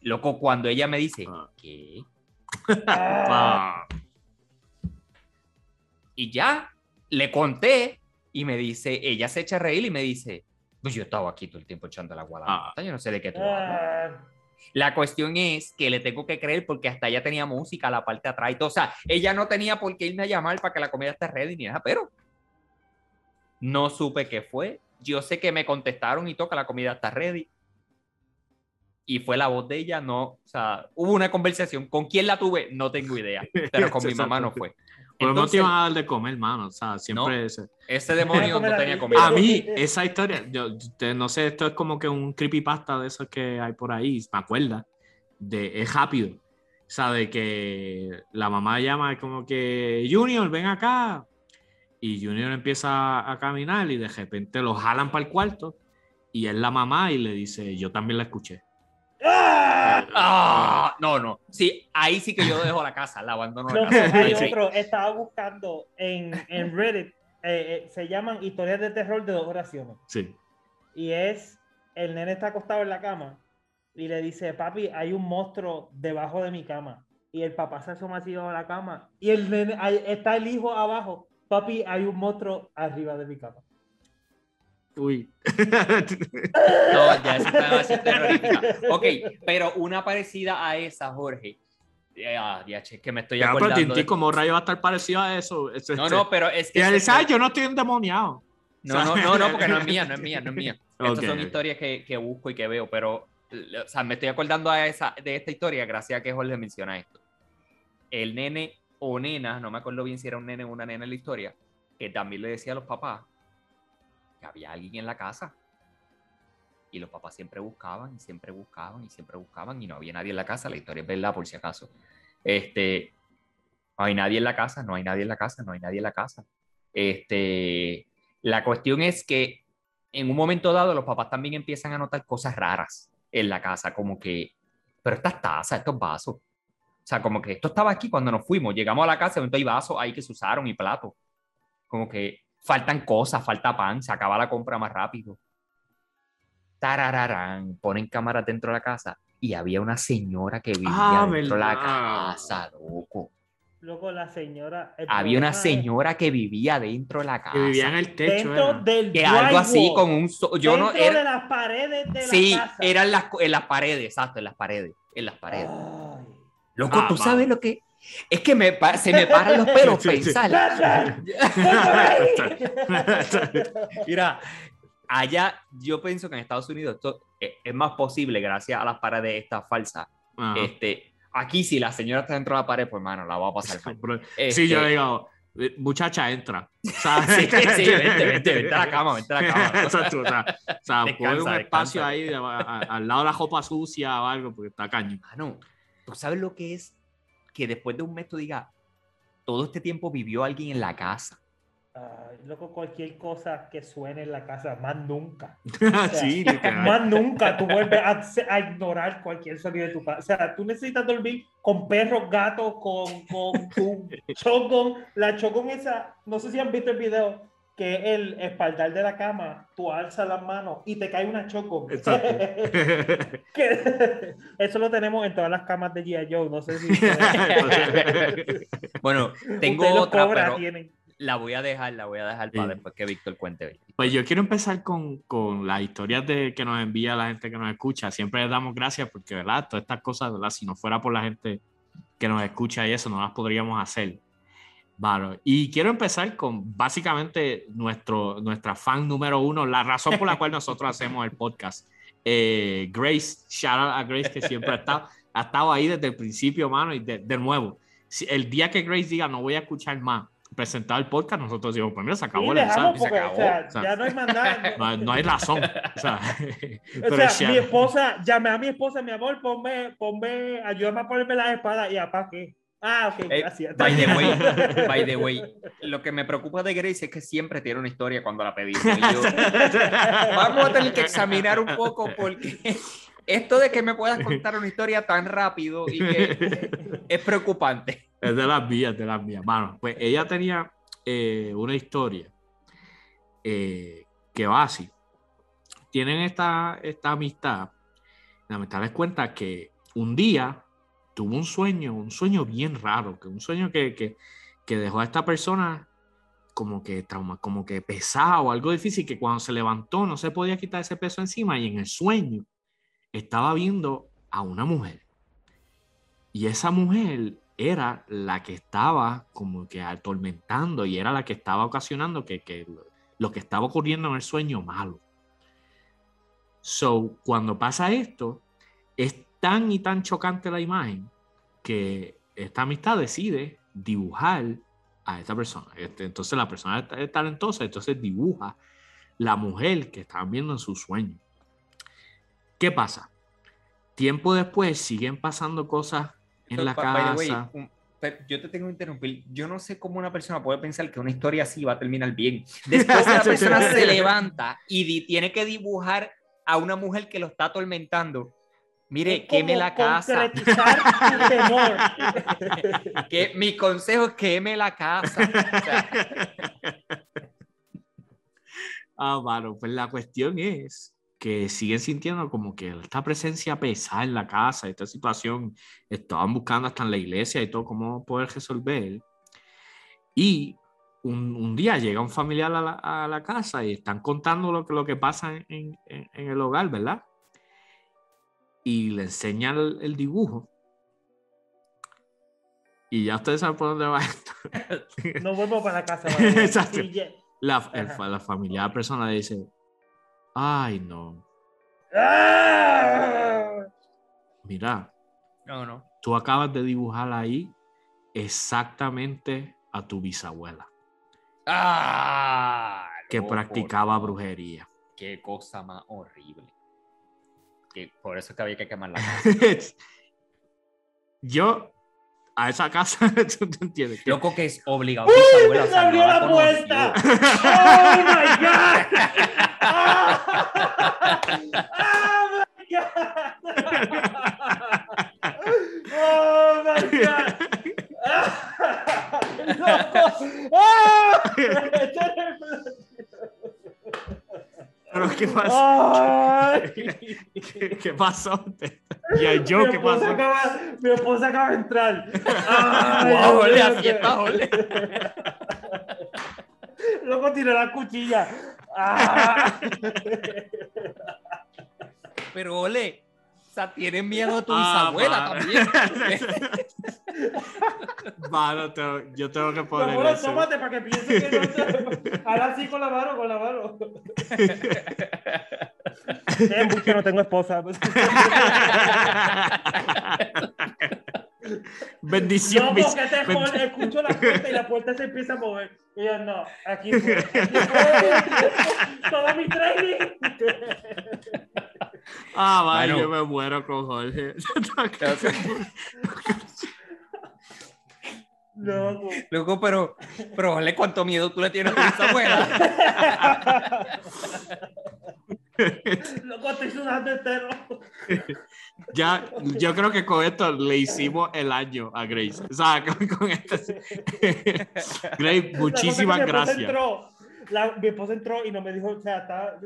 loco, cuando ella me dice, Ah. ¿qué? Ah. (laughs) Y ya le conté y me dice, ella se echa a reír y me dice, pues yo estaba aquí todo el tiempo echando la agua a la Ah. mata, yo no sé de qué tú hablas. ah, La cuestión es que le tengo que creer porque hasta ella tenía música a la parte de atrás y todo. O sea, ella no tenía por qué irme a llamar para que la comida esté ready ni nada, pero no supe qué fue. Yo sé que me contestaron y que la comida está ready. Y fue la voz de ella, no, o sea, hubo una conversación. ¿Con quién la tuve? No tengo idea, (laughs) pero con mi mamá no fue. Pero no te iban a dar de comer, mano. O sea, siempre. ese- ese demonio no a tenía comida. A mí, esa historia, yo, te- no sé, esto es como que un creepypasta de esos que hay por ahí, me acuerda. de, es rápido. O sea, de que la mamá llama como que, Junior, ven acá. Y Junior empieza a caminar y de repente lo jalan para el cuarto y es la mamá y le dice, yo también la escuché. ¡Ah! Ah, no, no. Sí, ahí sí que yo dejo la casa, la abandono. la No, casa. hay Sí. otro, estaba buscando en, en Reddit, eh, eh, se llaman historias de terror de dos oraciones. Sí. Y es, el nene está acostado en la cama y le dice, papi, hay un monstruo debajo de mi cama. Y el papá se asoma así a la cama y el nene, ahí está el hijo abajo. Papi, hay un monstruo arriba de mi cama. Uy. (laughs) No, ya está demasiado terrorífica. Ok, pero una parecida a esa, Jorge. Ya, ya, che, que me estoy pero acordando. De- como rayo va a estar parecido a eso. No, ese- no, pero es que. Y él ese- dice, "Ay, yo no estoy endemoniado. No, no, no, no, porque no es mía, no es mía, no es mía. (laughs) Estas son historias que, que busco y que veo, pero, o sea, me estoy acordando a esa, de esta historia gracias a que Jorge menciona esto. El nene o nena, no me acuerdo bien si era un nene o una nena en la historia, que también le decía a los papás que había alguien en la casa. Y los papás siempre buscaban, y siempre buscaban, y siempre buscaban, y no había nadie en la casa. La historia es verdad, por si acaso. Este, no hay nadie en la casa, no hay nadie en la casa, no hay nadie en la casa. Este, la cuestión es que en un momento dado los papás también empiezan a notar cosas raras en la casa, como que, pero estas tazas, estos vasos. O sea, como que esto estaba aquí cuando nos fuimos, llegamos a la casa, momento hay vasos ahí que se usaron y platos. Como que faltan cosas, falta pan, se acaba la compra más rápido. Tarararán, ponen cámaras dentro de la casa y había una señora que vivía Ah, dentro de la casa, loco. Luego la señora. Había una es señora que vivía dentro de la casa. Que vivía en el techo. Dentro era. del que algo así con un so- yo no era de las paredes de sí la casa. eran las en las paredes exacto en las paredes en las paredes Ay. loco Ah, tú va. sabes lo que es que me se me paran los pelos Sí, sí. pensar (laughs) mira allá yo pienso que en Estados Unidos esto es, es más posible gracias a las paredes estas falsas Ajá. este aquí si la señora está dentro de la pared pues mano la va a pasar Este, Sí, yo le digo, "Eh, muchacha, entra. O (laughs) sea, sí, sí, vente, vente, vente a la cama, vente a la cama. (laughs) Exacto, o sea, o sea, Descansa, un espacio descansa. ahí a- a- al lado de la ropa sucia o algo, porque está caño. Mano, ¿tú sabes lo que es que después de un mes tú digas, todo este tiempo vivió alguien en la casa? Ay, loco, cualquier cosa que suene en la casa, más nunca. (laughs) sí, literal. Más nunca tú vuelves a, a ignorar cualquier sonido de tu casa. O sea, tú necesitas dormir con perros, gatos, con, con tu (laughs) chogon. La chogon esa, no sé si han visto el video, que es el espaldar de la cama, tú alzas las manos y te cae una. Exacto. (laughs) Que- eso lo tenemos en todas las camas de G.I. Joe. No sé si (laughs) Bueno, tengo otra, Cobra pero tienen. la voy a dejar, la voy a dejar para Sí. después que Víctor cuente. Pues yo quiero empezar con, con las historias de, que nos envía la gente que nos escucha. Siempre les damos gracias porque, ¿verdad? Todas estas cosas, ¿verdad? Si no fuera por la gente que nos escucha y eso, no las podríamos hacer. Vale. Y quiero empezar con básicamente nuestro, nuestra fan número uno, la razón por la cual nosotros hacemos el podcast. Eh, Grace, shout out a Grace que siempre ha estado, ha estado ahí desde el principio, mano, y de, de nuevo, si- el día que Grace diga no voy a escuchar más presentado el podcast, nosotros decimos, pues mira, se acabó Sí, el dejamos ensayo. se porque, acabó. o sea, O sea, ya no hay nada. (laughs) No, no hay razón. O sea, (laughs) O pero sea, shout- mi esposa, llamé a mi esposa, mi amor, ponme, ponme, ayúdame a ponerme las espadas. ¿Y qué? Ah, ok, Eh, gracias. by the way, (laughs) by the way, lo que me preocupa de Grace es que siempre tiene una historia cuando la pedimos. yo, (laughs) vamos a tener que examinar un poco porque (laughs) esto de que me puedas contar una historia tan rápido y que es preocupante. Es de las mías, de las mías. Mano, pues ella tenía eh, una historia eh, que va así. Tienen esta, esta amistad. La amistad les cuenta que un día tuvo un sueño, un sueño bien raro, que un sueño que, que, que dejó a esta persona como que trauma, como que pesado, algo difícil, que cuando se levantó no se podía quitar ese peso encima y en el sueño estaba viendo a una mujer. Y esa mujer era la que estaba como que atormentando y era la que estaba ocasionando que, que lo, que estaba ocurriendo en el sueño malo. So, cuando pasa esto, es tan y tan chocante la imagen que esta amistad decide dibujar a esta persona. Este, entonces la persona es talentosa, entonces dibuja la mujer que estaban viendo en su sueño. ¿Qué pasa? tiempo después siguen pasando cosas en la the way, casa. un- yo te tengo que interrumpir. Yo no sé cómo una persona puede pensar que una historia así va a terminar bien. Después la (laughs) persona se levanta y tiene que dibujar a una mujer que lo está atormentando. Mire, queme la casa. temor. (laughs) Que, mi consejo es queme la casa. O sea, (laughs) Ah, mano, pues la cuestión es que siguen sintiendo como que esta presencia pesada en la casa, esta situación, estaban buscando hasta en la iglesia y todo cómo poder resolver. Y un, un día llega un familiar a la, a la casa y están contando lo que, lo que pasa en, en- en el hogar, ¿verdad? Y le enseñan el, el dibujo. Y ya ustedes saben por dónde va esto. (laughs) No vuelvo para la casa. (laughs) vale. Exacto. La, el la familiar persona le dice, ay no, ¡Ah! mira, no, no. tú acabas de dibujar ahí exactamente a tu bisabuela, Ah, que loco, practicaba brujería. Qué cosa más horrible. Que por eso es que había que quemar la (laughs) casa. Yo, a esa casa, (laughs) tú te entiendes. que- Loco que es obligado. ¡Uy! abuela, ¡Me o sea, abrió la puerta! (laughs) ¡Oh, my God! ¡Oh, my God! ¡Oh, my God! ¡No! ¡Ah! Pero, ¿qué pasó? ¡Ay! ¿Qué, (laughs) qué pasó? (laughs) Ya yo, ¿qué pasó? acaba, mi esposa acaba de entrar. (laughs) Ay, Wow, ole, así está, ole. Loco, tiré la cuchilla. Ah. Pero ole, o sea, tienes miedo a tu Ah, bisabuela mano. también. (laughs) Mano, tengo- yo tengo que poner eso. tómate para que piense que no. Ahora así con la mano, con la mano. (laughs) Es mucho, no tengo esposa. Bendición, No, porque te bend- escucho la puerta y la puerta se empieza a mover. Y yo, no, aquí fue. Aquí fue. Todo mi training. Ah, vaya, Mano. yo me muero con Jorge. (laughs) Loco. Loco, pero, pero ole, cuánto miedo tú le tienes a tu bisabuela. (laughs) Loco, estoy sudando entero. ya, yo creo que con esto le hicimos el año a Grace. O sea, con, con esto. (laughs) Grace, muchísimas gracias. entró, la- mi esposa entró y no me dijo, o sea, está,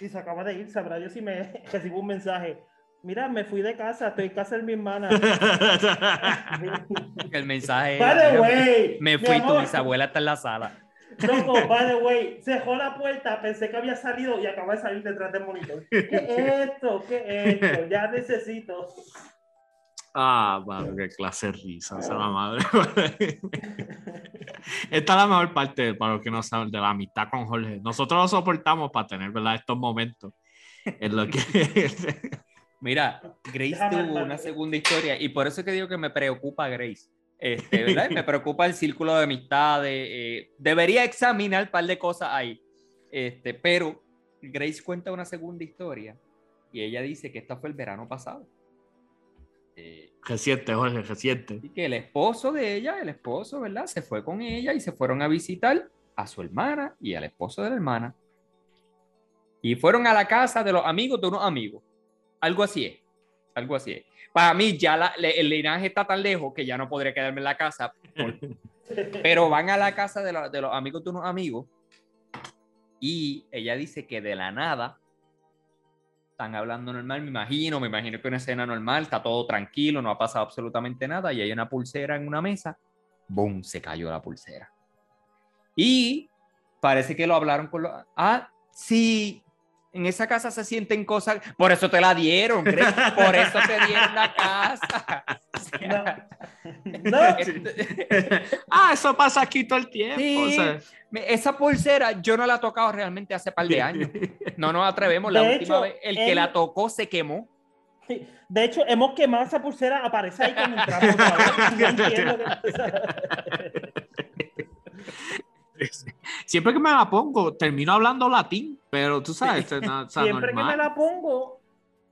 y se acaba de ir, sabrá Dios si me (laughs) recibo un mensaje. Mira, me fui de casa, estoy en casa de mi hermana. (laughs) El mensaje By the era, way, me mi fui, tu bisabuela está en la sala. Loco, (laughs) by the way, cerró la puerta, pensé que había salido y acaba de salir detrás del monitor. ¿Qué es esto? ¿Qué es esto? Ya necesito. Ah, mano, qué clase de risa, esa es la madre. (laughs) Esta es la mejor parte, para los que no saben, de la amistad con Jorge. Nosotros lo soportamos para tener, ¿verdad? Estos momentos en los que... (laughs) Mira, Grace tuvo una segunda historia y por eso es que digo que me preocupa Grace. Este, ¿verdad? me preocupa el círculo de amistades. eh, debería examinar un par de cosas ahí. Este, pero Grace cuenta una segunda historia y ella dice que esta fue el verano pasado. Eh, reciente, Jorge, reciente. y que el esposo de ella, el esposo, ¿verdad? Se fue con ella y se fueron a visitar a su hermana y al esposo de la hermana. Y fueron a la casa de los amigos de unos amigos. Algo así es. Algo así es. Para mí ya la- le- el linaje está tan lejos que ya no podría quedarme en la casa. por- (laughs) pero van a la casa de, los- de los amigos de unos amigos y ella dice que de la nada están hablando normal, me imagino, me imagino que una escena normal, está todo tranquilo, no ha pasado absolutamente nada y hay una pulsera en una mesa, ¡boom! Se cayó la pulsera. Y parece que lo hablaron con los... Ah, sí, en esa casa se sienten cosas, por eso te la dieron, Greg, por eso te dieron la casa. (laughs) No. (laughs) (laughs) ah, eso pasa aquí todo el tiempo. Sí. o sea. Esa pulsera yo no la he tocado realmente hace par de años. No nos atrevemos. La De última hecho, vez, el que la tocó se quemó. De hecho, hemos quemado esa pulsera, aparece ahí con un trapo. (laughs) Siempre que me la pongo, termino hablando latín, pero tú sabes, no, o sea, Siempre que normal. me la pongo,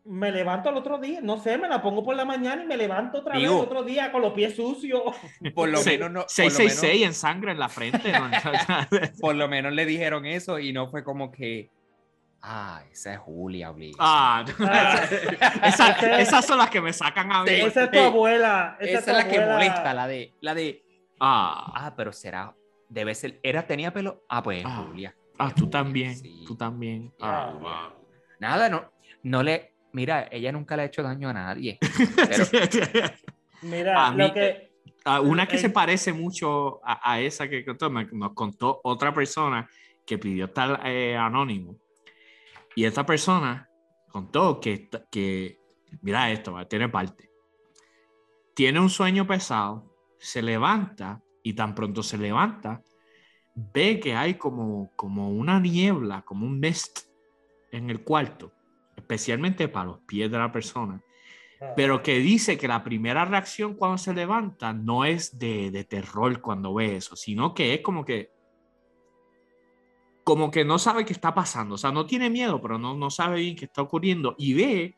me levanto al otro día, no sé, me la pongo por la mañana y me levanto otra Digo- vez otro día con los pies sucios. (laughs) Por lo Se- menos no. por lo 666 en sangre en la frente. ¿no? (laughs) Por lo menos le dijeron eso y no fue como que. Ah, esa es Julia, obligado. Ah, Ah. esa- esas son las que me sacan a mí. Sí. Esa es tu Sí. abuela. Esa, Esa, tu es la que abuela. molesta, la de, la de. Ah, Ah, pero será. Debe ser. ¿Era, tenía pelo? Ah, pues es Ah. Julia. ah, tú también. Sí. Tú también. Ah, Ah, wow. Nada, no. No le. Mira, ella nunca le ha hecho daño a nadie. (laughs) Pero, Mira, A mí- lo que. Una que El- se parece mucho a, a esa que contó, me- nos contó otra persona que pidió estar eh, anónimo. Y esta persona contó que, que, mira esto, va, tiene parte. Tiene un sueño pesado, se levanta y tan pronto se levanta, ve que hay como, como una niebla, como un mist en el cuarto, especialmente para los pies de la persona pero que dice que la primera reacción cuando se levanta no es de, de terror cuando ve eso, sino que es como que como que no sabe qué está pasando, o sea, no tiene miedo, pero no, no sabe bien qué está ocurriendo y ve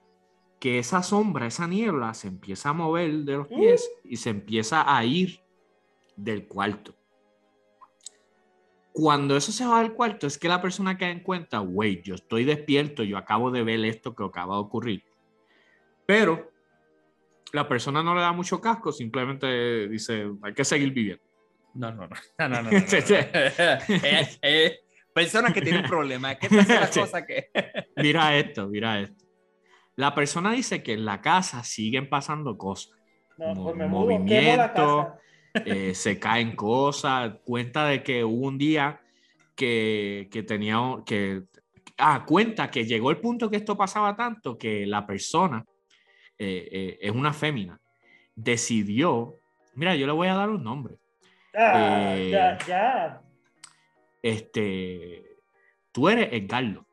que esa sombra, esa niebla se empieza a mover de los pies y se empieza a ir del cuarto. Cuando eso se va del cuarto, es que la persona cae en cuenta, wait, yo estoy despierto, yo acabo de ver esto que acaba de ocurrir. Pero la persona no le da mucho casco, simplemente dice, hay que seguir viviendo. no, no, no. No, no, no. no, no. (laughs) (laughs) Eh, eh, persona que tiene un problema. Es que te hace la (laughs) Sí. cosa que. Mira esto, mira esto. La persona dice que en la casa siguen pasando cosas. Mo- pues me mudo, quemo la movimiento. Eh, se caen cosas, cuenta de que hubo un día que, que tenía, que, ah, cuenta que llegó el punto que esto pasaba tanto que la persona, eh, eh, es una fémina, decidió, mira, yo le voy a dar un nombre, Ah, Eh, ya, ya. este, tú eres Edgardo.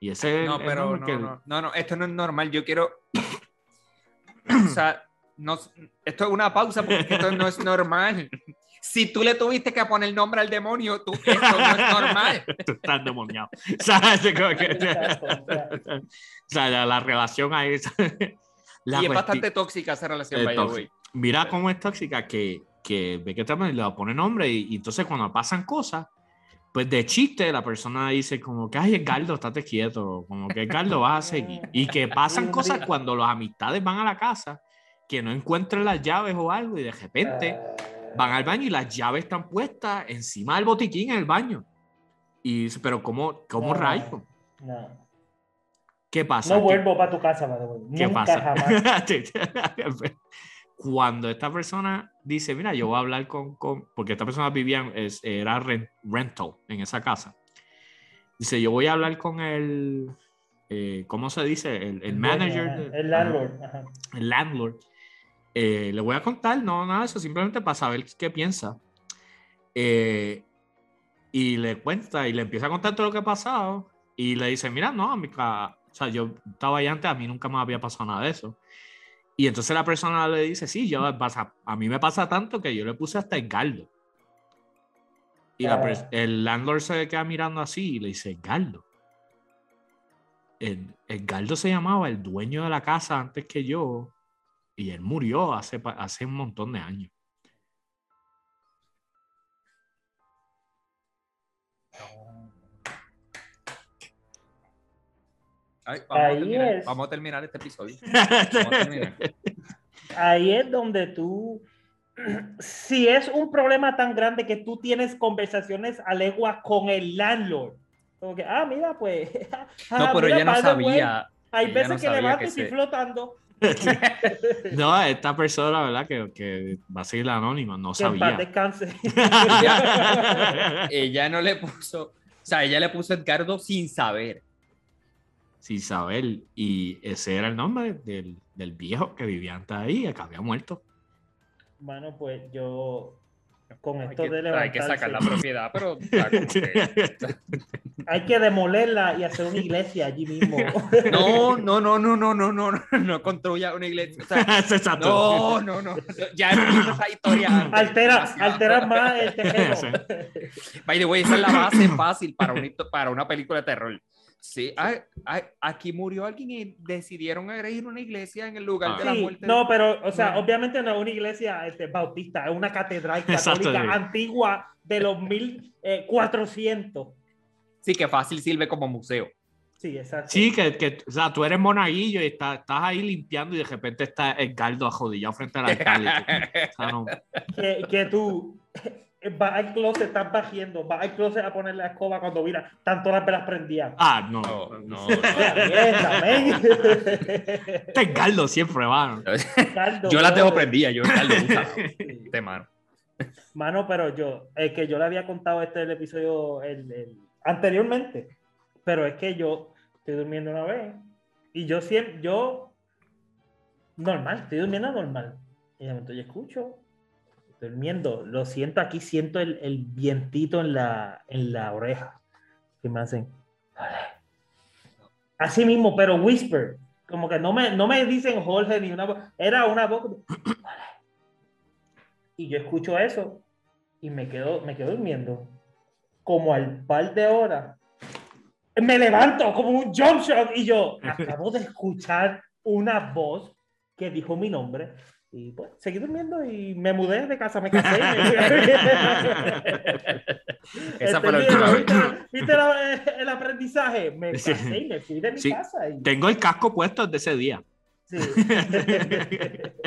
Y ese es No, el pero no, que- no, no, no, esto no es normal. Yo quiero. (coughs) o sea, no, esto es una pausa porque esto no es normal. Si tú le tuviste que poner nombre al demonio, tú, esto no es normal. (laughs) Tú estás demoniado. O sea. o sea, la, la relación ahí. (laughs) la y es bastante tóxica esa relación, by the way. Mira cómo es tóxica que, que ve que también le pone nombre y, y entonces cuando pasan cosas, pues de chiste la persona dice como que, ay, Edgardo, estate quieto, como que Edgardo vas a seguir. Y que (laughs) pasan cosas cuando las amistades van a la casa, que no encuentran las llaves o algo y de repente Ah, van al baño y las llaves están puestas encima del botiquín en el baño. Y dice, pero ¿cómo, cómo No. rayo? no. ¿Qué pasa? No ¿Qué- vuelvo para tu casa, way. ¿Qué Nunca pasa? jamás. (laughs) Cuando esta persona dice, mira, yo voy a hablar con, con- porque esta persona vivía, es- era ren- rental en esa casa. Dice, yo voy a hablar con el, eh, ¿cómo se dice? El, el manager. El landlord. ajá. el landlord. Eh, le voy a contar, no, nada de eso, simplemente para saber qué piensa. Eh, y le cuenta y le empieza a contar todo lo que ha pasado. Y le dice, mira, no, a mí, ca- o sea, yo estaba ahí antes, a mí nunca me había pasado nada de eso. Y entonces la persona le dice, sí, yo pasa, a mí me pasa tanto que yo le puse hasta Edgardo. Y la pers- Ah. el landlord se queda mirando así y le dice, Edgardo. El, Edgardo se llamaba el dueño de la casa antes que yo y él murió hace, hace un montón de años. Ay, vamos, a Ahí terminar, es. vamos a terminar este episodio. (laughs) A terminar. Ahí es donde tú, (clears throat) si es un problema tan grande que tú tienes conversaciones a legua con el landlord. Como que, ah, mira, pues. (laughs) No, ah, pero mira, ella no sabía. Hay ella veces no que levanto y estoy flotando. (laughs) no, esta persona, ¿verdad? Que, que va a seguir la anónima, no Que en paz sabía. descanse. (laughs) Ella no le puso. O sea, ella le puso Edgardo sin saber. Sin saber. Y ese era el nombre del, del viejo que vivía antes ahí, que había muerto. Bueno, pues yo con esto hay que, de levantarse. Hay que sacar la propiedad, pero que... (laughs) hay que demolerla y hacer una iglesia allí mismo. (laughs) No, no, no, no, no, no, no, no, construya una iglesia. O sea, (laughs) no, no, no, ya hemos esa historia. Antes, altera, altera más el tejero. By the way, esa es la base fácil para, un, para una película de terror. Sí, aquí murió alguien y decidieron erigir una iglesia en el lugar Ah. de la Sí, muerte. no, pero, o sea, No. obviamente no es una iglesia este, bautista, es una catedral (laughs) católica antigua de los (laughs) 1400. Sí, que fácil sirve como museo. Sí, exacto. Sí, que, que o sea, tú eres monaguillo y está- estás ahí limpiando y de repente está Edgardo ajodillado frente al (laughs) o sea, no- Que, que tú vas al closet, estás bajiendo, vas al closet a poner la escoba cuando mira, tanto las velas prendidas. Ah, no. No, no, Mierda, (laughs) men. Este siempre va. Ricardo, Yo la tengo prendida, yo Ricardo, usa. De (laughs) mano. Mano, pero yo, es que yo le había contado este el episodio el- el- anteriormente, pero es que yo estoy durmiendo una vez y yo siempre, yo, normal, estoy durmiendo normal. Y de momento yo escucho, durmiendo, lo siento aquí, siento el, el vientito en la, en la oreja que me hacen. Así mismo, pero whisper, como que no me, no me dicen Jorge ni una voz, era una voz. Y yo escucho eso y me quedo, me quedo durmiendo. Como al par de horas, me levanto como un jump shot y yo (laughs) acabo de escuchar una voz que dijo mi nombre. Y pues seguí durmiendo y me mudé de casa, me casé. y me- (laughs) Esa fue la ¿Entendieron? última vez. ¿Viste, la- el aprendizaje? Me casé y me fui de mi Sí. casa. y- Tengo el casco puesto desde ese día. sí. (laughs)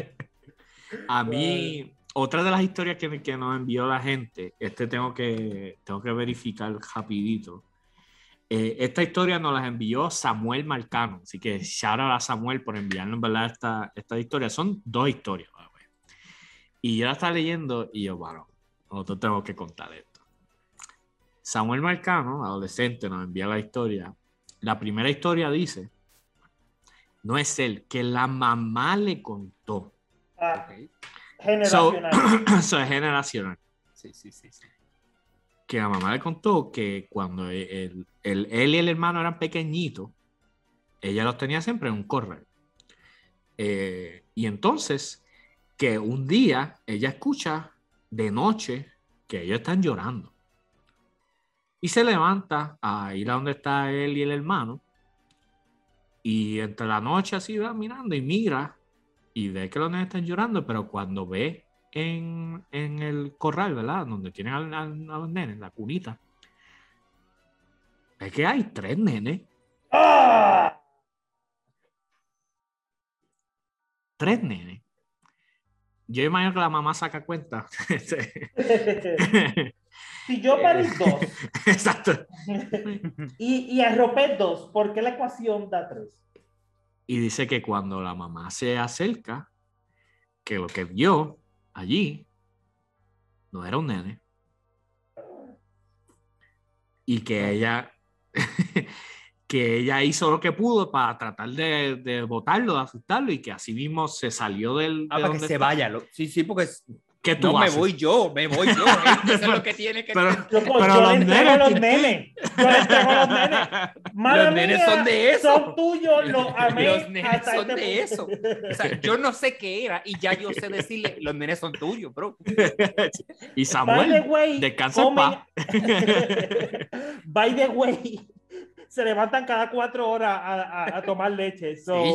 A mí, otra de las historias que, que nos envió la gente, este tengo que, tengo que verificar rapidito. Eh, esta historia nos la envió Samuel Marcano, así que shout out a Samuel por enviarnos ¿verdad? Esta, esta historia. Son dos historias. by the way. Y yo la estaba leyendo y yo, bueno, nosotros tenemos que contar esto. Samuel Marcano, adolescente, nos envía la historia. La primera historia dice, no es él, que la mamá le contó. Ah, Ok. generacional. (clears throat) Eso es generacional. Sí, sí, sí. sí. Que la mamá le contó que cuando el, el- él y el hermano eran pequeñitos, ella los tenía siempre en un correo. Eh, y entonces, que un día ella escucha de noche que ellos están llorando. Y se levanta a ir a donde está él y el hermano. Y entre la noche así va mirando y mira y ve que los nenes están llorando, pero cuando ve en, en el corral, ¿verdad? Donde tienen a, los nenes, la cunita, ve que hay tres nenes, ¡Ah! tres nenes. Yo imagino que la mamá saca cuenta. (laughs) si yo parí dos (laughs) Exacto. y, y arropé dos, ¿por qué la ecuación da tres? Y dice que cuando la mamá se acerca, que lo que vio allí no era un nene. Y que ella, (laughs) que ella hizo lo que pudo para tratar de, de botarlo, de asustarlo, y que así mismo se salió del. Ah, de para que se vaya. lo- Sí, sí, porque ¿Qué tú no me haces? voy yo, me voy yo. (laughs) Eso es lo que tiene que Pero, Yo, pues, pero yo los le entrego nenes, los nenes. Yo le entrego los nenes. (laughs) Madre Los nenes mía, son de eso. Son tuyos, los (laughs) amé. Los nenes hasta son este de punto. eso. O sea, yo no sé qué era y ya yo sé decirle, los nenes son tuyos, bro. y By the Samuel, way, descansa en paz. By the way, se levantan cada cuatro horas a, a- a tomar leche. So, Sí,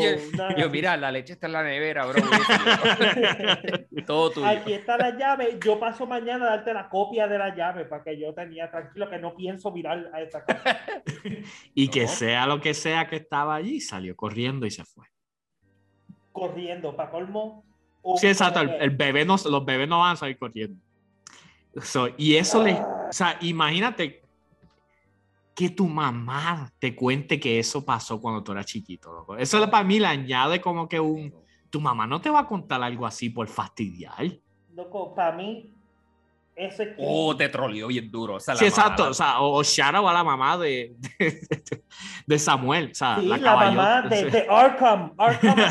yo, mira, la leche está en la nevera, bro. (laughs) Todo tuyo. Aquí está la llave. Yo paso mañana a darte la copia de la llave para que yo tenía tranquilo que no pienso mirar a esa casa. (laughs) y que sea lo que sea que estaba allí, salió corriendo y se fue. corriendo para colmo. Sí, exacto. El, el bebé no, los bebés no van a salir corriendo. So, y eso le. O sea, imagínate que tu mamá te cuente que eso pasó cuando tú eras chiquito. loco. Eso para mí le añade como que un. Tu mamá no te va a contar algo así por fastidiar. Loco, para mí, eso es que- Oh, te troleó bien duro. O sea, la Sí, exacto. mamá- O sea, o, a la mamá de, de, de Samuel. O sea, Sí, la, la, mamá de, (laughs) de Arkham. Arkham. (laughs)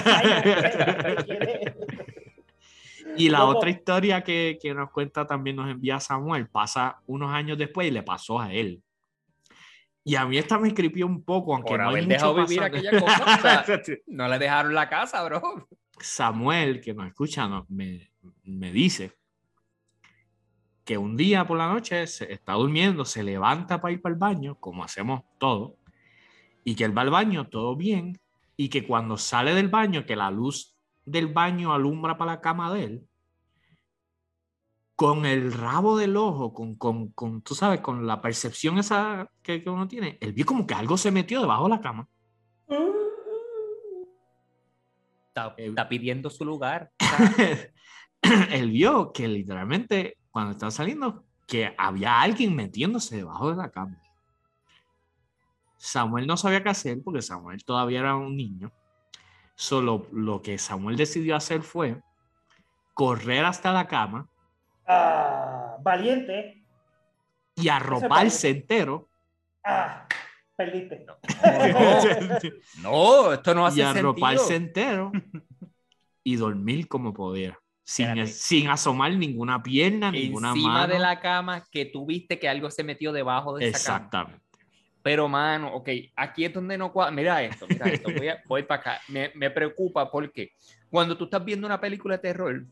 Y la Loco. otra historia que, que nos cuenta también nos envía Samuel pasa unos años después y le pasó a él. Y a mí esta me escribió un poco, aunque Por no hay haber mucho dejado vivir aquella cosa, o sea, (laughs) No le dejaron la casa, bro. Samuel, que nos escucha, no- me, me dice que un día por la noche se está durmiendo, se levanta para ir para el baño, como hacemos todos, y que él va al baño todo bien y que cuando sale del baño, que la luz del baño alumbra para la cama de él, con el rabo del ojo, con, con, con tú sabes, con la percepción esa que, que, uno tiene, él vio como que algo se metió debajo de la cama. Está, está pidiendo su lugar. (laughs) él vio que literalmente cuando estaba saliendo, que había alguien metiéndose debajo de la cama. Samuel no sabía qué hacer porque Samuel todavía era un niño. Solo lo que Samuel decidió hacer fue correr hasta la cama. Ah, valiente. Y arroparse entero. Ah, perdiste. No, (laughs) no, esto no hace Y arroparse sentido. entero (laughs) y dormir como pudiera. Sin, sin asomar ninguna pierna, ninguna Encima mano. de la cama que tú viste que algo se metió debajo de esa cama. Exactamente. Pero, mano, ok, aquí es donde no cuadra. Mira esto, mira esto. Voy, a- voy para acá. Me, me preocupa porque cuando tú estás viendo una película de terror,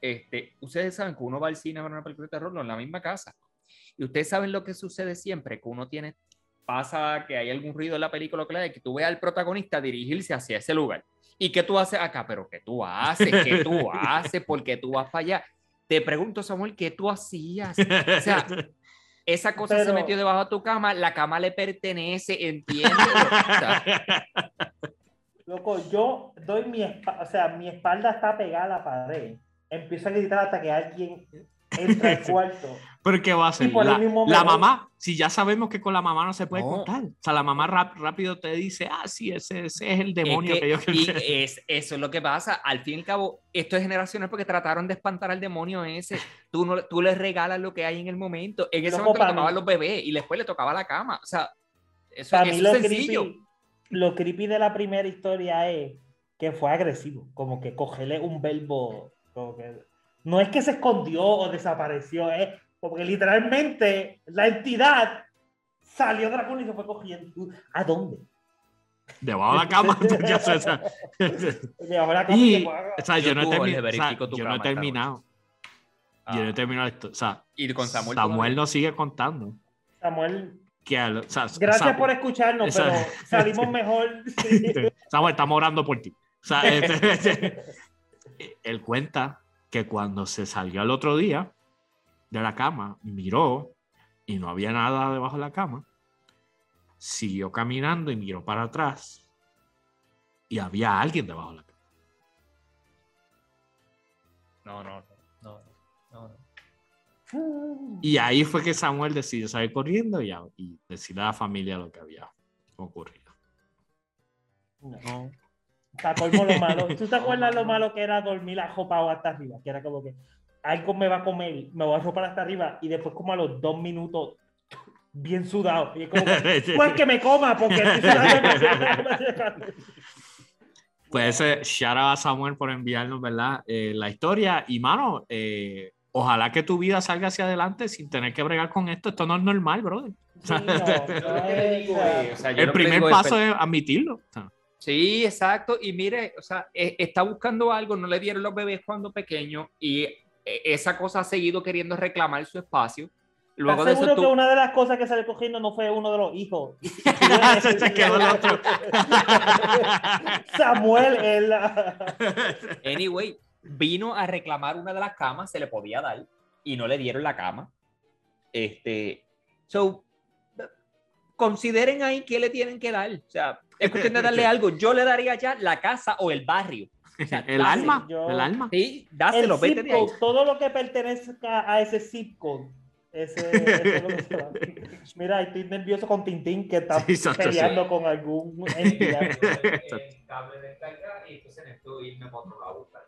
este, ustedes saben que uno va al cine a ver una película de terror, no en la misma casa. Y ustedes saben lo que sucede siempre, que uno tiene, pasa que hay algún ruido en la película, claro, que tú veas al protagonista dirigirse hacia ese lugar. ¿Y qué tú haces acá? ¿Pero qué tú haces? ¿Qué tú (laughs) haces? ¿Por qué tú vas para allá? Te pregunto, Samuel, ¿qué tú hacías? O sea, esa cosa se Pero- metió debajo de tu cama, la cama le pertenece, ¿entiendes? O sea, (laughs) Loco, yo doy mi espalda, o sea, mi espalda está pegada a la pared. Empiezo a gritar hasta que alguien entra al (laughs) cuarto. Pero ¿qué va a hacer? Y por ahí La, la mamá, si ya sabemos que con la mamá no se puede No. contar. O sea, la mamá rap- rápido te dice, ah, sí, ese, ese es el demonio es que, que- yo y es, eso es lo que pasa. Al fin y al cabo, esto es generacional porque trataron de espantar al demonio ese. Tú, no, tú les regalas lo que hay en el momento. En ese Loco, momento le tocaban los bebés y después le tocaba la cama. O sea, eso, eso es lo sencillo. creepy, lo creepy de la primera historia es que fue agresivo, como que cogerle un verbo, como que no es que se escondió o desapareció, es como que literalmente la entidad salió de la cuna y se fue cogiendo. ¿A dónde? Debajo de la cama. (laughs) ya sé, o sea, (laughs) Debajo de la cama Y- se fue a- o sea, yo, Yo no he, termi- yo no terminado. Yo no he terminado esto. O sea, y con Samuel. Nos sigue contando. Samuel, Que, al- o sea, gracias Samuel- por escucharnos, Esa- pero salimos (laughs) mejor. Samuel, estamos orando por ti. O sea, este- este- él cuenta que cuando se salió al otro día de la cama, miró y no había nada debajo de la cama, siguió caminando y miró para atrás y había alguien debajo de la cama. No, no, no. no, no. Y ahí fue que Samuel decidió salir corriendo y, y decirle a la familia lo que había ocurrido. No. Para colmo lo malo. ¿Tú te acuerdas lo malo que era dormir ajopado hasta arriba? Que era como que algo me va a comer, me voy a arropar hasta arriba y después como a los dos minutos bien sudado. Y es como que, pues que me coma porque. Pues ese shout out a Samuel por enviarnos, ¿verdad? Eh, la historia. Y mano, eh, ojalá que tu vida salga hacia adelante sin tener que bregar con esto. Esto no es normal, brother. Sí, no, no o sea, El primer paso es admitirlo. O sea, Sí, exacto. Y mire, o sea, e- está buscando algo, no le dieron los bebés cuando pequeño y e- esa cosa ha seguido queriendo reclamar su espacio. Luego de ¿Estás eso seguro que tú... una de las cosas que sale cogiendo no fue uno de los hijos? (laughs) (laughs) Se quedó el otro. (laughs) Samuel, el... Anyway, vino a reclamar una de las camas, se le podía dar y no le dieron la cama. Este, so, consideren ahí qué le tienen que dar. O sea, es cuestión de darle algo. Yo le daría ya la casa o el barrio. O sea, el dáselo. alma, yo- el alma. Sí, el dáselo, vete zip de ahí. todo lo que pertenezca a ese zip code. Ese, ese es. (laughs) Mira, estoy nervioso con Tintín que está Sí, exacto, peleando con algún (laughs) entidad. el cable de carga y entonces necesito irme para otro lado a buscar.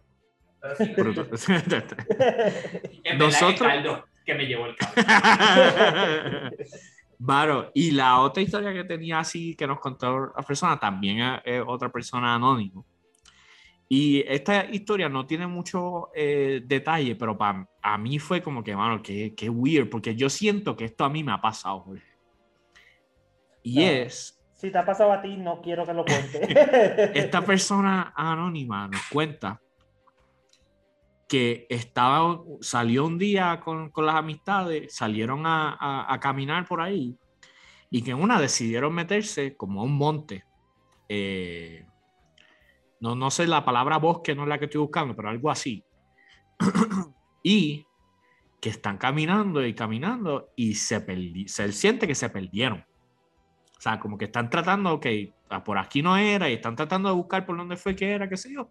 Pero sí, (laughs) en Nosotros- Caldo que me llevó el cable. Varo, y la otra historia que tenía así que nos contó la persona también es, otra persona anónimo. Y esta historia no tiene mucho eh, detalle, pero para a mí fue como que, mano, qué, qué weird, porque yo siento que esto a mí me ha pasado, Jorge. Y es, Si te ha pasado a ti, no quiero que lo cuente. (laughs) esta persona anónima nos cuenta que estaba, salió un día con, con las amistades, salieron a, a- a caminar por ahí y que en una decidieron meterse como a un monte. Eh, no, no sé la palabra bosque, no es la que estoy buscando, pero algo así. (clears throat) y que están caminando y caminando y se, perdi se siente que se perdieron. O sea, como que están tratando, ok, ah, por aquí no era, y están tratando de buscar por dónde fue que era, qué sé yo,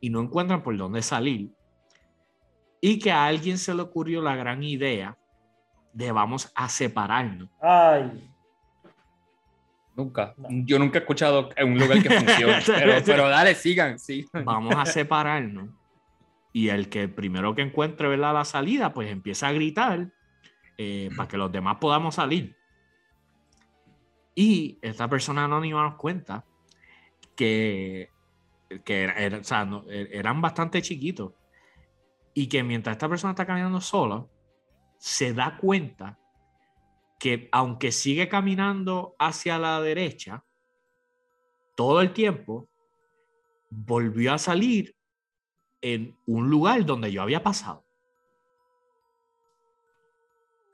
y no encuentran por dónde salir. Y que a alguien se le ocurrió la gran idea de vamos a separarnos. Ay. Nunca. Yo nunca he escuchado en un lugar que funcione. (laughs) pero, pero, dale, sigan, sigan. Vamos a separarnos. Y el que primero que encuentre ¿verdad? la salida, pues empieza a gritar eh, para que los demás podamos salir. Y esta persona anónima nos cuenta que, que er, eran bastante chiquitos y que mientras esta persona está caminando sola, se da cuenta que aunque sigue caminando hacia la derecha, todo el tiempo volvió a salir en un lugar donde yo había pasado.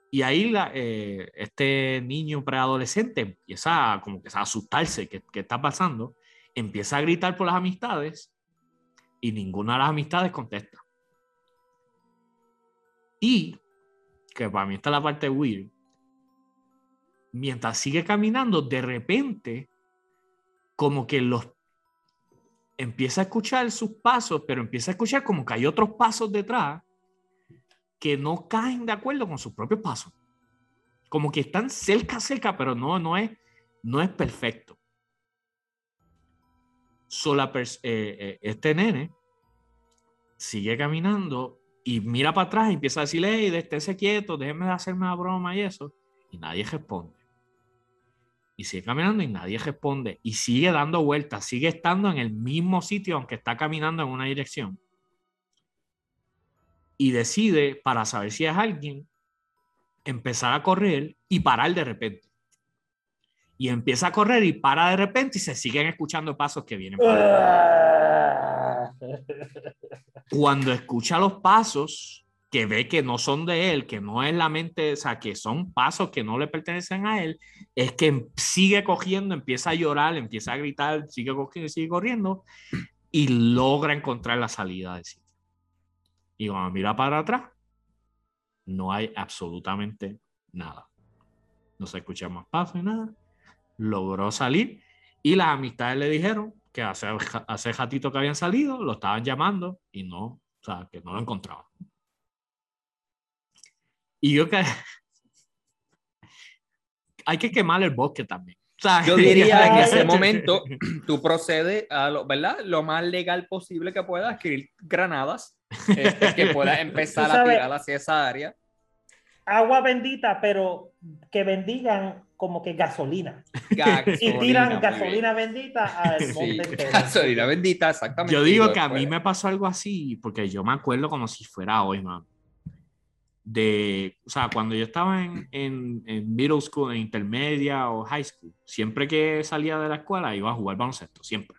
Y ahí la, eh, este niño preadolescente empieza como que a asustarse, ¿qué, ¿qué está pasando? Empieza a gritar por las amistades y ninguna de las amistades contesta. Y, que para mí está la parte weird, mientras sigue caminando, de repente, como que los empieza a escuchar sus pasos, pero empieza a escuchar como que hay otros pasos detrás que no caen de acuerdo con sus propios pasos. Como que están cerca, cerca, pero no, no, es, no es perfecto. Sola eh, eh, este nene sigue caminando y mira para atrás y empieza a decirle, hey, estése quieto, déjeme de hacerme la broma y eso. Y nadie responde y sigue caminando y nadie responde y sigue dando vueltas, sigue estando en el mismo sitio aunque está caminando en una dirección. Y decide, para saber si es alguien, empezar a correr y parar de repente. Y empieza a correr y para de repente y se siguen escuchando pasos que vienen. Cuando escucha los pasos, que ve que no son de él, que no es la mente, o sea, que son pasos que no le pertenecen a él, es que sigue cogiendo, empieza a llorar, empieza a gritar, sigue cogiendo, sigue corriendo y logra encontrar la salida del sitio. Y cuando mira para atrás, no hay absolutamente nada. No se escucha más pasos ni nada. Logró salir y las amistades le dijeron que hace, hace ratito que habían salido, lo estaban llamando y no, o sea, que no lo encontraban. Y yo que (laughs) hay que quemar el bosque también. yo (laughs) diría en ese momento (laughs) tú procedes a lo, ¿verdad? lo más legal posible que puedas, adquirir granadas, este, que puedas empezar a tirar hacia esa área. Agua bendita, pero que bendigan como que gasolina. (laughs) y tiran gasolina bendita (laughs) al monte Gasolina bendita, exactamente. Yo digo que a mí me pasó algo así, porque yo me acuerdo como si fuera hoy, man de, o sea, cuando yo estaba en, en, en, middle school, en intermedia o high school, siempre que salía de la escuela iba a jugar baloncesto, siempre.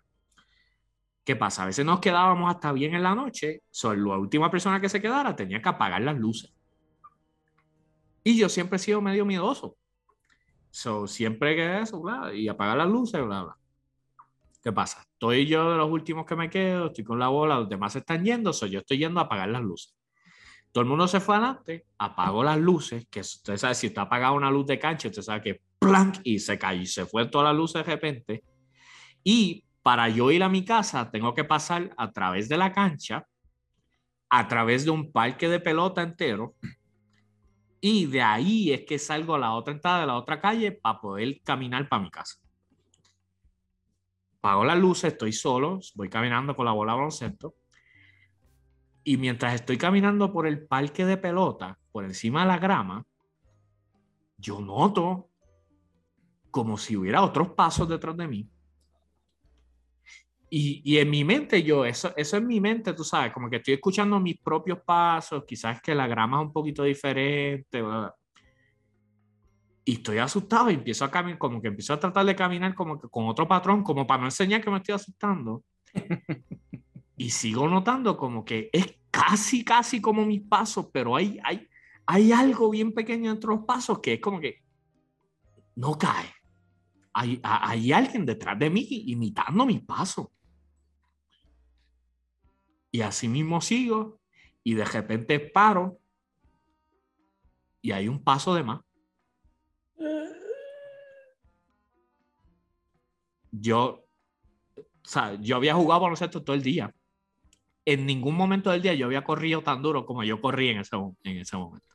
¿Qué pasa? A veces nos quedábamos hasta bien en la noche, solo la última persona que se quedara tenía que apagar las luces. Y yo siempre he sido medio miedoso. So, siempre que eso, bla, y apagar las luces, bla, bla. ¿Qué pasa? Estoy yo de los últimos que me quedo, estoy con la bola, los demás están yendo, so yo estoy yendo a apagar las luces. Todo el mundo se fue adelante, apagó las luces, que usted sabe, si está apagada una luz de cancha, usted sabe que plank y se cayó y se fue toda la luz de repente. Y para yo ir a mi casa, tengo que pasar a través de la cancha, a través de un parque de pelota entero. Y de ahí es que salgo a la otra entrada de la otra calle para poder caminar para mi casa. Pago las luces, estoy solo, voy caminando con la bola baloncesto y mientras estoy caminando por el parque de pelota, por encima de la grama, yo noto como si hubiera otros pasos detrás de mí. Y, y, en mi mente, yo, eso, eso en mi mente, tú sabes, como que estoy escuchando mis propios pasos, quizás que la grama es un poquito diferente. Y estoy asustado y empiezo a caminar, como que empiezo a tratar de caminar como que con otro patrón, como para no enseñar que me estoy asustando. (laughs) y sigo notando como que es casi, casi como mis pasos, pero hay, hay, hay algo bien pequeño entre los pasos que es como que no cae. Hay, hay alguien detrás de mí imitando mi paso. Y así mismo sigo y de repente paro y hay un paso de más. Yo, o sea, yo había jugado baloncesto todo el día. En ningún momento del día yo había corrido tan duro como yo corrí en ese, en ese momento.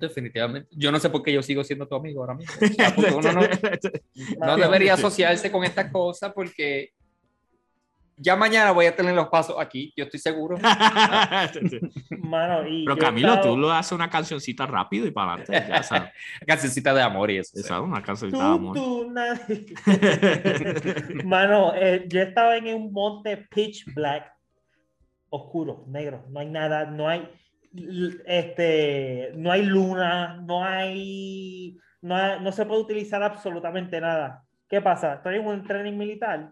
definitivamente. Yo no sé por qué yo sigo siendo tu amigo ahora mismo. (laughs) uno no, (laughs) no debería asociarse con esta cosa porque ya mañana voy a tener los pasos aquí, yo estoy seguro. (laughs) Mano, y Pero Camilo, tú lo haces una cancioncita rápido y para adelante. Ya (laughs) sabes. cancioncita de amor y eso. Esa, una cancioncita de amor. Tú, (laughs) Mano, eh, yo estaba en un monte pitch black, oscuro, negro. No hay nada, no hay, este, no hay luna, no hay, no, no se puede utilizar absolutamente nada. ¿Qué pasa? Estoy en un training militar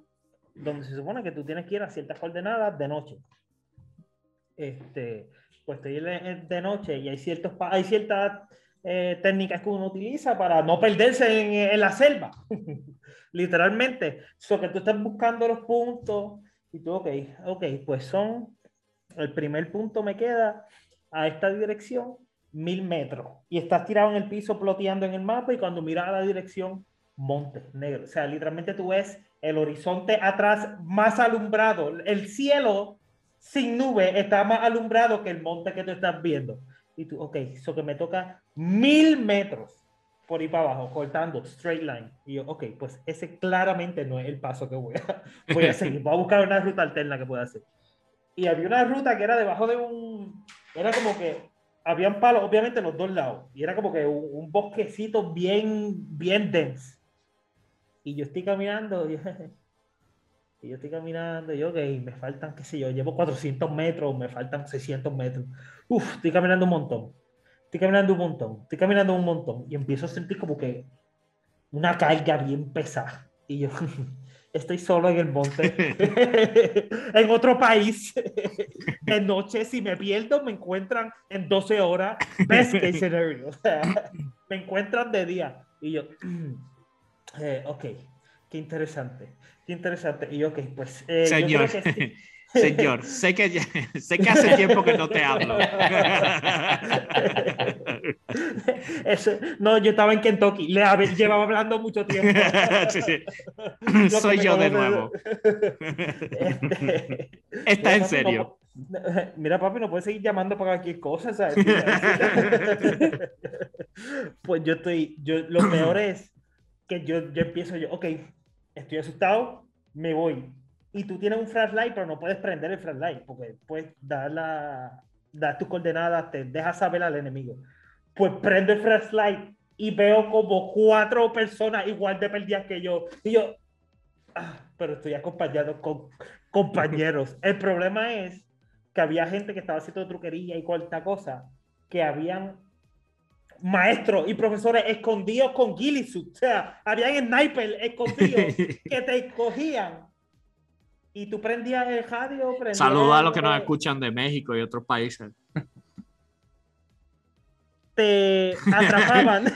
donde se supone que tú tienes que ir a ciertas coordenadas de noche. Este, pues estoy de noche y hay, ciertos, hay ciertas eh, técnicas que uno utiliza para no perderse en, la selva. (laughs) Literalmente. So que tú estás buscando los puntos y tú, ok, ok, pues son, el primer punto me queda a esta dirección mil metros y estás tirado en el piso ploteando en el mapa y cuando miras a la dirección monte negro. O sea, literalmente tú ves el horizonte atrás más alumbrado. El cielo sin nube está más alumbrado que el monte que tú estás viendo. Y tú, ok, eso que me toca mil metros por ahí para abajo, cortando straight line. Y yo, ok, pues ese claramente no es el paso que voy a, (laughs) voy a seguir. Voy a buscar una ruta alterna que pueda hacer. Y había una ruta que era debajo de un. Era como que habían palos, obviamente, en los dos lados. Y era como que un, un bosquecito bien, bien dense y yo estoy caminando, (laughs) y, yo estoy caminando, y yo, ok, me faltan, qué sé yo, llevo 400 metros, me faltan 600 metros. Uf, estoy caminando un montón. Estoy caminando un montón, estoy caminando un montón. Y empiezo a sentir como que una carga bien pesada. Y yo, (laughs) estoy solo en el monte, (laughs) en otro país. de noche, si me pierdo, me encuentran en 12 horas. Best case scenario. O sea, me encuentran de día. Y yo, (clears throat) eh, ok, qué interesante, qué interesante. Y ok, pues... Eh, señor, (laughs) señor, sé que, (laughs) sé que hace tiempo que no te hablo. (laughs) no, yo estaba en Kentucky, le llevaba hablando mucho tiempo. Soy yo de nuevo. Este, Está en serio. mira, papi, no puedes seguir llamando para cualquier cosa, ¿sabes? pues yo estoy, yo, lo peor es que yo, yo empiezo yo, ok, estoy asustado, me voy. Y tú tienes un flashlight, pero no puedes prender el flashlight, porque puedes dar, la, dar tus coordenadas, te dejas saber al enemigo. Pues prendo el flashlight y veo como cuatro personas igual de perdidas que yo. Y yo, ah, pero estoy acompañado con compañeros. (laughs) El problema es que había gente que estaba haciendo truquería y cualquier cosa, que habían maestros y profesores escondidos con Gillisuit. O sea, habían sniper escondidos (laughs) que te escogían. Y tú prendías el radio. Saludos a los que nos escuchan de México y otros países te atrapaban. (laughs)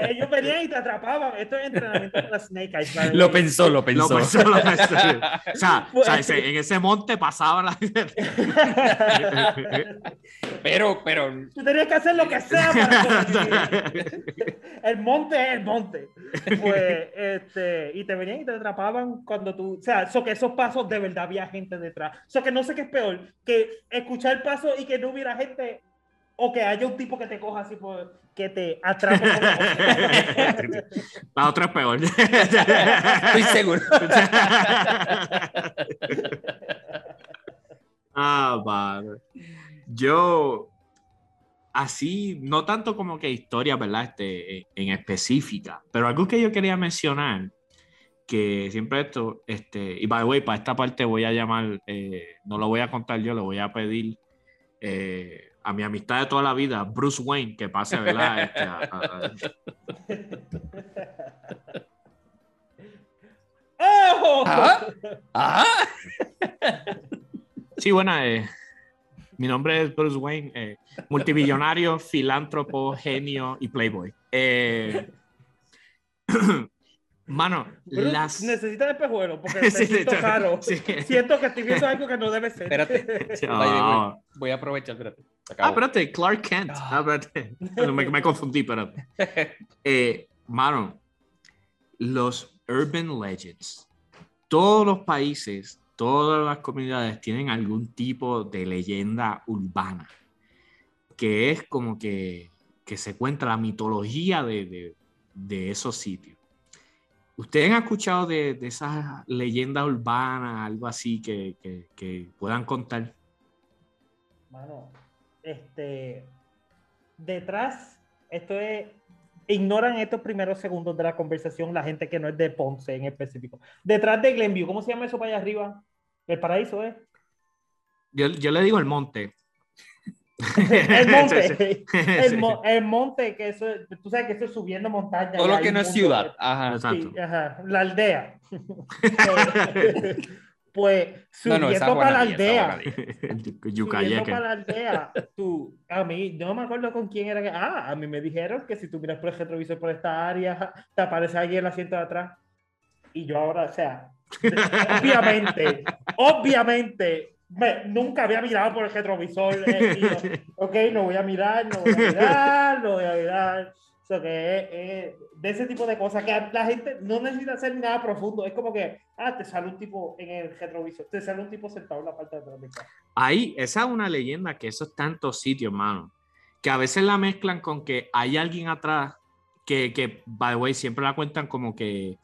Ellos venían y te atrapaban. Esto es entrenamiento de la Snake Eyes. Lo pensó, lo pensó. Lo pensó, lo pensó. (laughs) o sea, o sea ese, en ese monte pasaban las... (laughs) pero, pero... Tú tenías que hacer lo que sea para El monte es el monte. Pues, este, y te venían y te atrapaban cuando tú... O sea, eso que esos pasos de verdad había gente detrás. O sea, que no sé qué es peor, que escuchar el paso y que no hubiera gente o que haya un tipo que te coja así por, que te atrape. (laughs) la otra es peor. Estoy seguro. (laughs) ah, vale. Yo, así, no tanto como que historia, ¿verdad? Este, en específica, pero algo que yo quería mencionar, que siempre esto, este, y by the way, para esta parte voy a llamar, eh, no lo voy a contar yo, lo voy a pedir. Eh, a mi amistad de toda la vida, Bruce Wayne, que pase, ¿verdad? Este. ¿Ah? ¿Ah? Sí, bueno, eh, mi nombre es Bruce Wayne, eh, multimillonario, filántropo, genio y playboy. Eh, (clears throat) mano, las... Necesitas espejuelos porque (laughs) Sí, siento sí, raro. sí. Siento que estoy viendo algo que no debe ser. Espérate. (laughs) Voy a aprovechar, espérate. Ah, espérate, Clark Kent. Ah, espérate. No, me, me confundí, espérate. (laughs) Eh, mano, los urban legends. Todos los países, todas las comunidades tienen algún tipo de leyenda urbana que es como que, que se cuenta la mitología de, de- de esos sitios. ¿Ustedes han escuchado de, de esas leyendas urbanas, algo así que, que- que puedan contar? Mano, este, detrás, esto es, ignoran estos primeros segundos de la conversación la gente que no es de Ponce en específico. Detrás de Glenview, ¿cómo se llama eso para allá arriba? El paraíso, ¿eh? Yo, yo le digo el monte. El monte, (laughs) Sí, sí. el, Sí. mo- el monte, que eso, es- tú sabes que eso es subiendo montaña. Todo lo que no es ciudad. Ajá. Exacto. Sí, ajá, la aldea. (laughs) pues No, subiendo no, es para la aldea. (laughs) Subiendo para la aldea, tú, a mí, no me acuerdo con quién era que, ah, a mí me dijeron que si tú miras por el retrovisor por esta área, te aparece alguien en el asiento de atrás. Y yo ahora, o sea, obviamente, (laughs) obviamente, me- nunca había mirado por el retrovisor. eh, y yo, ok, no voy a mirar, no voy a mirar, no voy a mirar. Que es de ese tipo de cosas que la gente no necesita hacer nada profundo. Es como que, ah, te sale un tipo en el retrovisor, te sale un tipo sentado en la parte de atrás. Ahí, esa es una leyenda que eso está en tantos sitios, mano. Que a veces la mezclan con que hay alguien atrás que, que by the way, siempre la cuentan como que.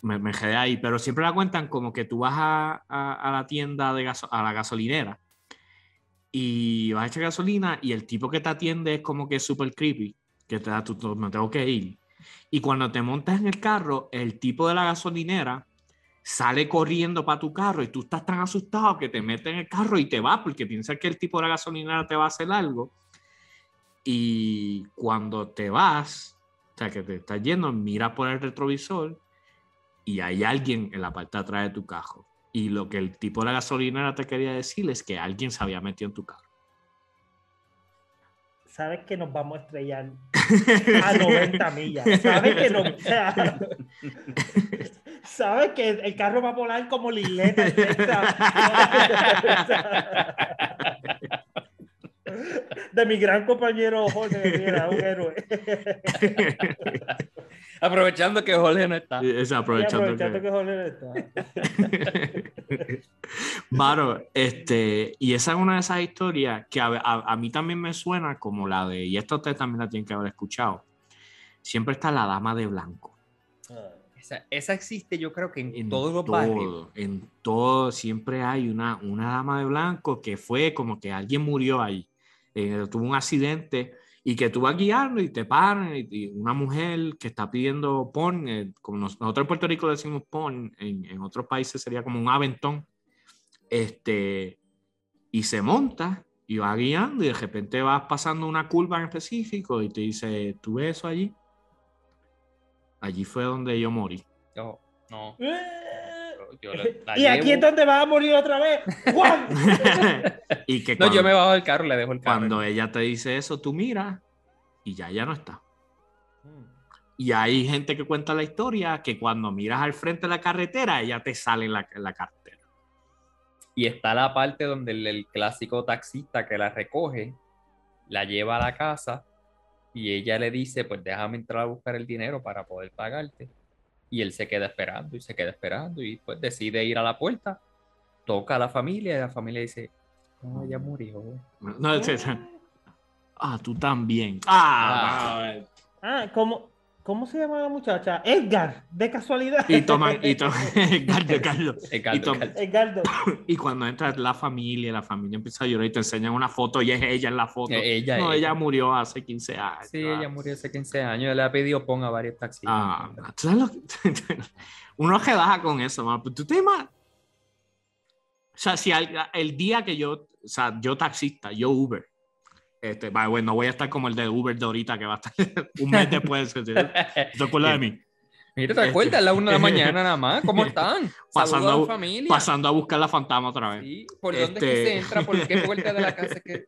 Me, me quedé ahí, pero siempre la cuentan como que tú vas a, a- a la tienda de gaso- a la gasolinera y vas a echar gasolina y el tipo que te atiende es como que súper creepy, que te da, tú- me tengo que ir. Y cuando te montas en el carro, el tipo de la gasolinera sale corriendo para tu carro y tú estás tan asustado que te metes en el carro y te vas porque piensas que el tipo de la gasolinera te va a hacer algo. Y cuando te vas, o sea, que te estás yendo, mira por el retrovisor y hay alguien en la parte de atrás de tu carro. Y lo que el tipo de la gasolinera te quería decir es que alguien se había metido en tu carro. Sabes que nos vamos a estrellar (laughs) a 90 millas. Sabes que no, o sea, (laughs) sabes que el carro va a volar como Texas. (laughs) De mi gran compañero Jorge, mira, un héroe. (laughs) Aprovechando que Jorge no está. Es aprovechando, aprovechando que- que Jorge no está. (laughs) Mano, este, y esa es una de esas historias que a, a- a mí también me suena como la de, y esto ustedes también la tienen que haber escuchado, siempre está la dama de blanco. Esa, esa existe, yo creo que en, En todos los todo, barrios. En todo, siempre hay una, una dama de blanco que fue como que alguien murió ahí, eh, tuvo un accidente y que tú vas guiando y te paran y, y una mujer que está pidiendo pon, eh, como nos- nosotros en Puerto Rico decimos pon, en, en otros países sería como un aventón, este, y se monta y va guiando y de repente vas pasando una curva en específico y te dice, ¿tú ves eso allí? Allí fue donde yo morí. Yo, no, Eh, yo la- (laughs) la y aquí es donde vas a morir otra vez. ¡Juan! (laughs) y que No, yo me bajo del carro y le dejo el carro. Cuando ella te dice eso, tú miras y ya ya no está. Y hay gente que cuenta la historia que cuando miras al frente de la carretera, ella te sale en la, en la carretera. Y está la parte donde el, el clásico taxista que la recoge, la lleva a la casa y ella le dice, pues déjame entrar a buscar el dinero para poder pagarte. Y él se queda esperando y se queda esperando y pues decide ir a la puerta, toca a la familia y la familia dice, no, ella murió. No, es- es- ah, tú también. Ah, Ah, ¿cómo, ¿cómo se llama la muchacha? Edgar, de casualidad. y toman, y toman, Carlos. (laughs) El caldo, Y. Edgardo. Y cuando entra la familia, la familia empieza a llorar y te enseñan una foto y es ella en la foto. Eh, ella, no, ella. ella murió hace 15 años. Sí, ella murió hace 15 años. Le ha pedido pon a varios taxistas. Ah, ¿tú sabes lo que- (laughs) uno relaja con eso, man. Pero tú te imaginas- O sea, si al- el, día que yo, o sea, yo taxista, yo Uber, este, way, no voy a estar como el de Uber de ahorita que va a estar (laughs) un mes después. ¿Te acuerdas de (laughs) mí? Mira, ¿te acuerdas? A la una de la mañana nada más. (laughs) ¿Cómo están? Pasando a a familia. Pasando a buscar la fantasma otra vez. Sí, ¿Por dónde es que Este- se entra? ¿Por qué puerta de la casa es que...?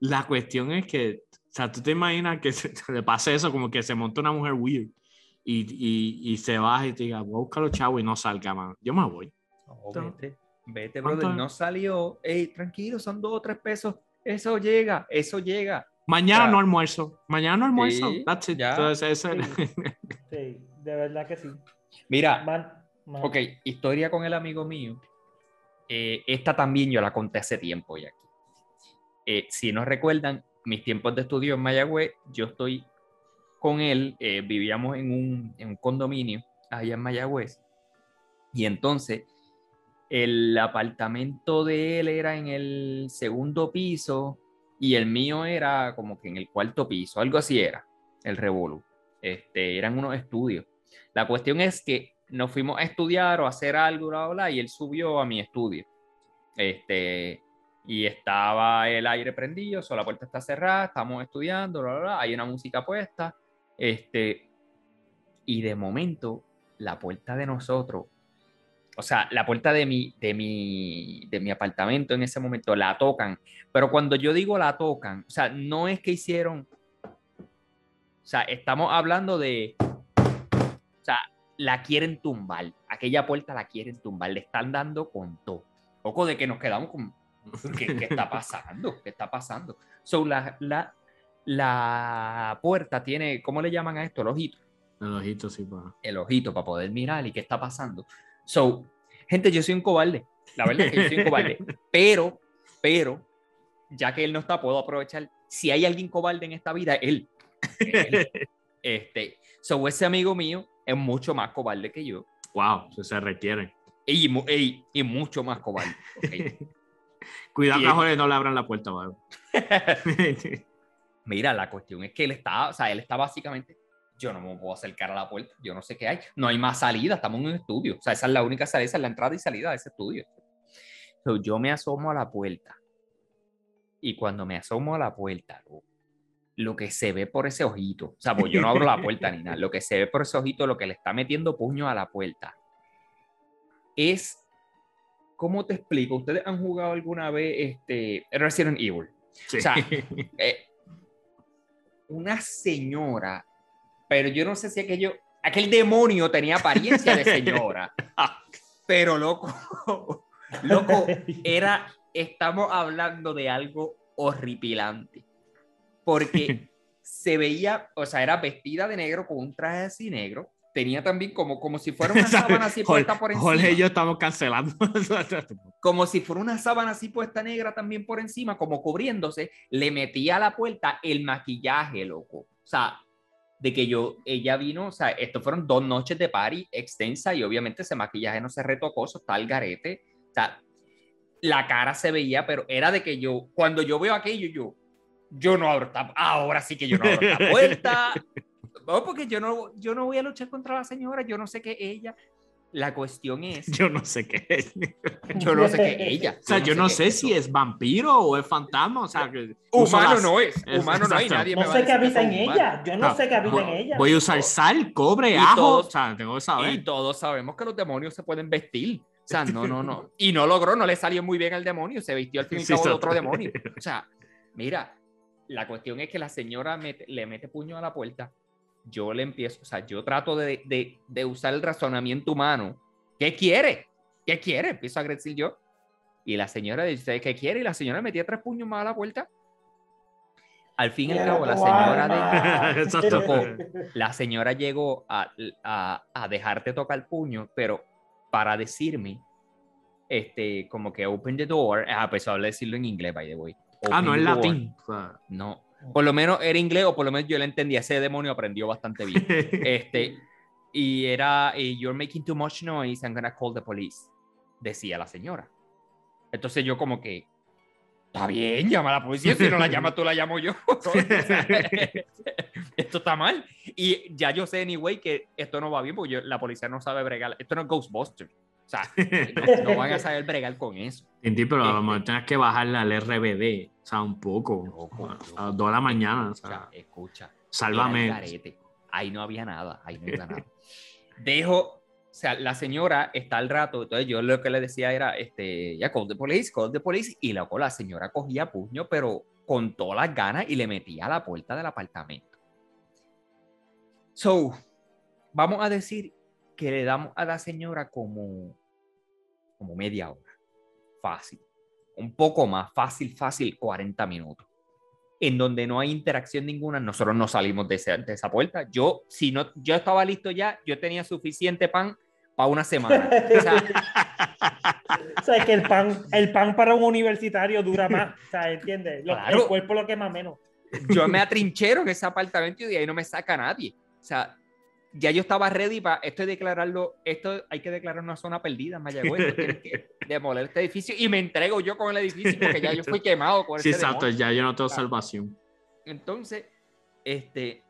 La cuestión es que, O sea, tú te imaginas que se, le pase eso, como que se monta una mujer weird y, y, y se baja y te diga, voy a buscar los chavos y no salga, man. Yo me voy. No, vete, vete, brother. No salió. Ey, tranquilo, son dos o tres pesos. Eso llega, eso llega. Mañana Ya. no almuerzo. Mañana no almuerzo. Sí, That's it. Entonces, eso es- (laughs) Sí, de verdad que sí. Mira, Man- man. ok, historia con el amigo mío. Eh, esta también yo la conté hace tiempo ya aquí. Eh, si no recuerdan, mis tiempos de estudio en Mayagüez, yo estoy con él, eh, vivíamos en un, en un condominio allá en Mayagüez. Y entonces, el apartamento de él era en el segundo piso y el mío era como que en el cuarto piso, algo así era, el Revolu. Este, eran unos estudios. La cuestión es que nos fuimos a estudiar o a hacer algo, bla, bla, bla, y él subió a mi estudio. Este, y estaba el aire prendido, so, la puerta está cerrada, estamos estudiando, bla, bla, hay una música puesta. Este, y de momento, la puerta de nosotros, o sea, la puerta de mi, de mi, de mi apartamento en ese momento la tocan, pero cuando yo digo la tocan, o sea, no es que hicieron, o sea, estamos hablando de, o sea, la quieren tumbar, aquella puerta la quieren tumbar, le están dando con todo. Poco de que nos quedamos con, (laughs) ¿qué, qué está pasando? ¿Qué está pasando? So, la, la, la puerta tiene, ¿cómo le llaman a esto? El ojito El ojito, sí, pa. el ojito para poder mirar y qué está pasando. So, gente, yo soy un cobarde. La verdad es que yo soy un cobarde. (laughs) Pero, pero, ya que él no está, puedo aprovechar. Si hay alguien cobarde en esta vida, él. Él. (laughs) Este, so, ese amigo mío es mucho más cobarde que yo. Wow, eso se requiere. Y, y mucho más cobarde. (laughs) Cuidado no le abran la puerta. Mira, la cuestión es que él está, o sea, él está básicamente, yo no me puedo acercar a la puerta, yo no sé qué hay, no hay más salida, estamos en un estudio, o sea, esa es la única salida, esa es la entrada y salida de ese estudio. So, yo me asomo a la puerta y cuando me asomo a la puerta, lo, lo que se ve por ese ojito, o sea, pues yo no abro la puerta ni nada, lo que se ve por ese ojito, lo que le está metiendo puño a la puerta, es, ¿cómo te explico? ¿Ustedes han jugado alguna vez este, Resident Evil? Sí. O sea, eh, una señora, pero yo no sé si aquello, aquel demonio tenía apariencia de señora, (laughs) pero loco, loco, era, estamos hablando de algo horripilante, porque (laughs) se veía, o sea, era vestida de negro con un traje así negro, tenía también como, como si fuera una (laughs) sábana así puesta por encima Jorge y yo estamos cancelando. como si fuera una sábana así puesta negra también por encima, como cubriéndose, le metía a la puerta el maquillaje, loco. O sea, de que yo, ella vino, o sea, esto fueron dos noches de party extensa y obviamente ese maquillaje no se retocó, eso está al garete. O sea, la cara se veía, pero era de que yo, cuando yo veo aquello, yo, yo no abro esta, ahora sí que yo no abro esta (laughs) puerta. No, porque yo no, yo no voy a luchar contra la señora, yo no sé qué ella. La cuestión es, (laughs) Yo no sé qué es. (laughs) yo no sé qué ella. O sea, yo no qué sé si eso. es vampiro o es fantasma. O sea, que Humano las- no es, es- humano no hay, nadie me No va a sé qué habita en ella. Yo no Ah, sé qué habita en ella. voy a usar sal, cobre, Y ajo. todos- o sea, tengo que Y saber. todos sabemos que los demonios se pueden vestir. O sea, no, no, no. (laughs) Y no logró, no le salió muy bien al demonio, se vistió al fin y al Sí, cabo de otro demonio. O sea, mira, la cuestión es que la señora mete- le mete puño a la puerta. Yo le empiezo, o sea, yo trato de, de- de usar el razonamiento humano. ¿Qué quiere? ¿Qué quiere? Empiezo a decir yo. Y la señora dice, ¿qué quiere? Y la señora metía tres puños más a la puerta. Al fin y al cabo, la señora de, (laughs) Exacto. Loco, la señora llegó a, a, a dejarte tocar el puño, pero para decirme, este, como que open the door, a pesar de decirlo en inglés, by the way. Ah, no door. latín. No, por lo menos era inglés o por lo menos yo le entendía, ese demonio aprendió bastante bien. (laughs) Este, y era, you're making too much noise, I'm gonna call the police, decía la señora. Entonces yo como que, está bien, llama a la policía, si no la llama tú, la llamo yo. (laughs) esto está mal. Y ya yo sé, anyway, que esto no va bien, porque yo- la policía no sabe bregar. Esto no es Ghostbusters. O sea, no, no van a saber bregar con eso. Tinti, pero a lo Este- mejor tienes que bajarle al RBD. O sea, un poco. Loco, a las 2 de la mañana. O Escucha, sea, escucha. Era el sálvame. Ahí no había nada, ahí no había nada. (laughs) Dejo, o sea, la señora está al rato, entonces yo lo que le decía era, este, ya, call the police, call the police, y loco, la señora cogía puño, pero con todas las ganas y le metí a la puerta del apartamento. So, vamos a decir que le damos a la señora como, como media hora. Fácil. Un poco más, fácil, fácil, 40 minutos. En donde no hay interacción ninguna, nosotros no salimos de esa, de esa puerta. Yo, si no, yo estaba listo ya, yo tenía suficiente pan para una semana. O sea, (laughs) O sea, que el pan, el pan para un universitario dura más. O sea, ¿entiendes? Lo- Claro. El cuerpo lo quema menos. yo me atrinchero en ese apartamento y de ahí no me saca nadie. O sea, ya yo estaba ready para esto es declararlo, esto hay que declarar una zona perdida en Mayagüez, esto tiene que (laughs) demoler este edificio y me entrego yo con el edificio porque ya yo fui quemado con Sí, exacto, demonio. ya yo no tengo salvación. Entonces, este,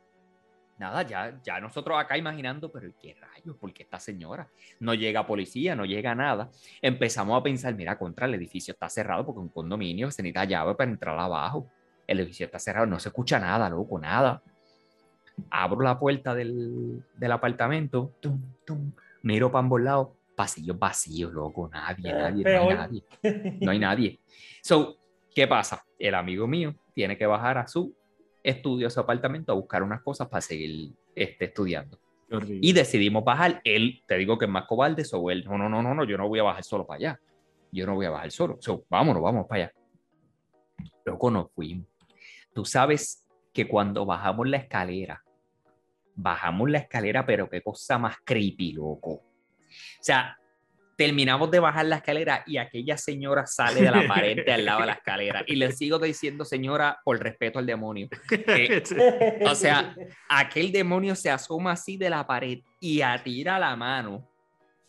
nada, ya, ya nosotros acá imaginando, pero ¿qué rayos? ¿Por qué esta señora? No llega policía, no llega nada. Empezamos a pensar, mira, contra el edificio está cerrado porque un condominio se necesita llave para entrar abajo. El edificio está cerrado, no se escucha nada, loco, nada. Abro la puerta del, del apartamento, tum, tum, miro para ambos lados, pasillos vacíos, loco, nadie, Eh, nadie, no hay nadie no hay nadie. (laughs) So, ¿qué pasa? El amigo mío tiene que bajar a su estudio, a su apartamento, a buscar unas cosas para seguir este, estudiando. Y decidimos bajar. Él, te digo que es más cobarde, so él, no, no, no, no, no, yo no voy a bajar solo para allá. Yo no voy a bajar solo. So, vámonos, vamos para allá. Loco, nos fuimos. Tú sabes que cuando bajamos la escalera, bajamos la escalera, pero qué cosa más creepy, loco. O sea, terminamos de bajar la escalera y aquella señora sale de la pared de al lado de la escalera. Y le sigo diciendo, señora, por respeto al demonio. que, o sea, aquel demonio se asoma así de la pared y atira la mano,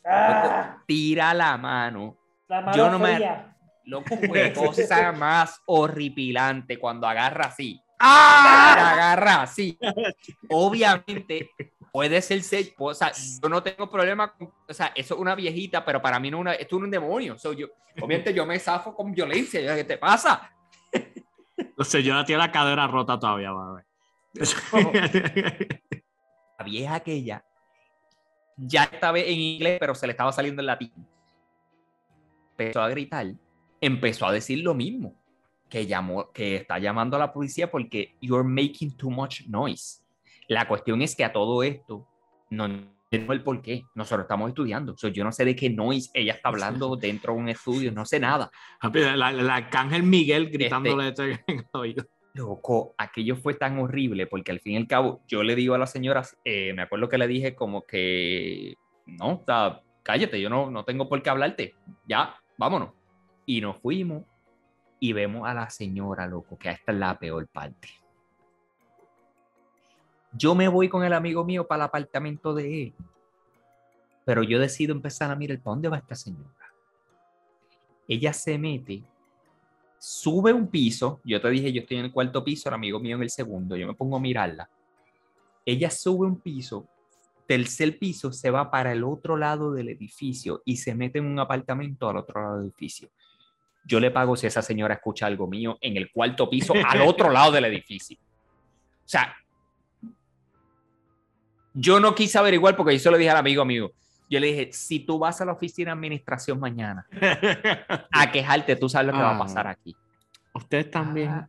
Ah, tira la mano. la mano yo no me- fría. Loco, qué cosa más horripilante cuando agarra así. ¡Ah! La agarra así. (laughs) Obviamente puede ser, se- o sea, yo no tengo problema con, o sea, eso es una viejita, pero para mí no es una, esto es un demonio. So, yo, obviamente yo me zafo con violencia. Yo, ¿Qué te pasa? La señora tiene la cadera rota todavía. (laughs) La vieja aquella ya estaba en inglés, pero se le estaba saliendo el latín. Empezó a gritar, empezó a decir lo mismo, que, llamó, que está llamando a la policía porque you're making too much noise. La cuestión es que a todo esto no entiendo el por qué. Nosotros estamos estudiando. So, yo no sé de qué noise ella está hablando dentro de un estudio, no sé nada. La, la, Arcángel Miguel gritándole esto en el oído. Loco, aquello fue tan horrible porque al fin y al cabo yo le digo a la señora, eh, me acuerdo que le dije como que, no, está, cállate, yo no, no tengo por qué hablarte, ya, vámonos. Y nos fuimos y vemos a la señora, loco, que esta es la peor parte. Yo me voy con el amigo mío para el apartamento de él, pero yo decido empezar a mirar, ¿para dónde va esta señora? Ella se mete sube un piso, yo te dije, yo estoy en el cuarto piso, el amigo mío en el segundo, yo me pongo a mirarla. Ella sube un piso, tercer piso se va para el otro lado del edificio y se mete en un apartamento al otro lado del edificio. Yo le pago si esa señora escucha algo mío en el cuarto piso (laughs) al otro lado del edificio. O sea, yo no quise averiguar porque yo se lo dije al amigo mío. Yo le dije, si tú vas a la oficina de administración mañana (laughs) a quejarte, tú sabes lo que va a Ah. pasar aquí. Ustedes también.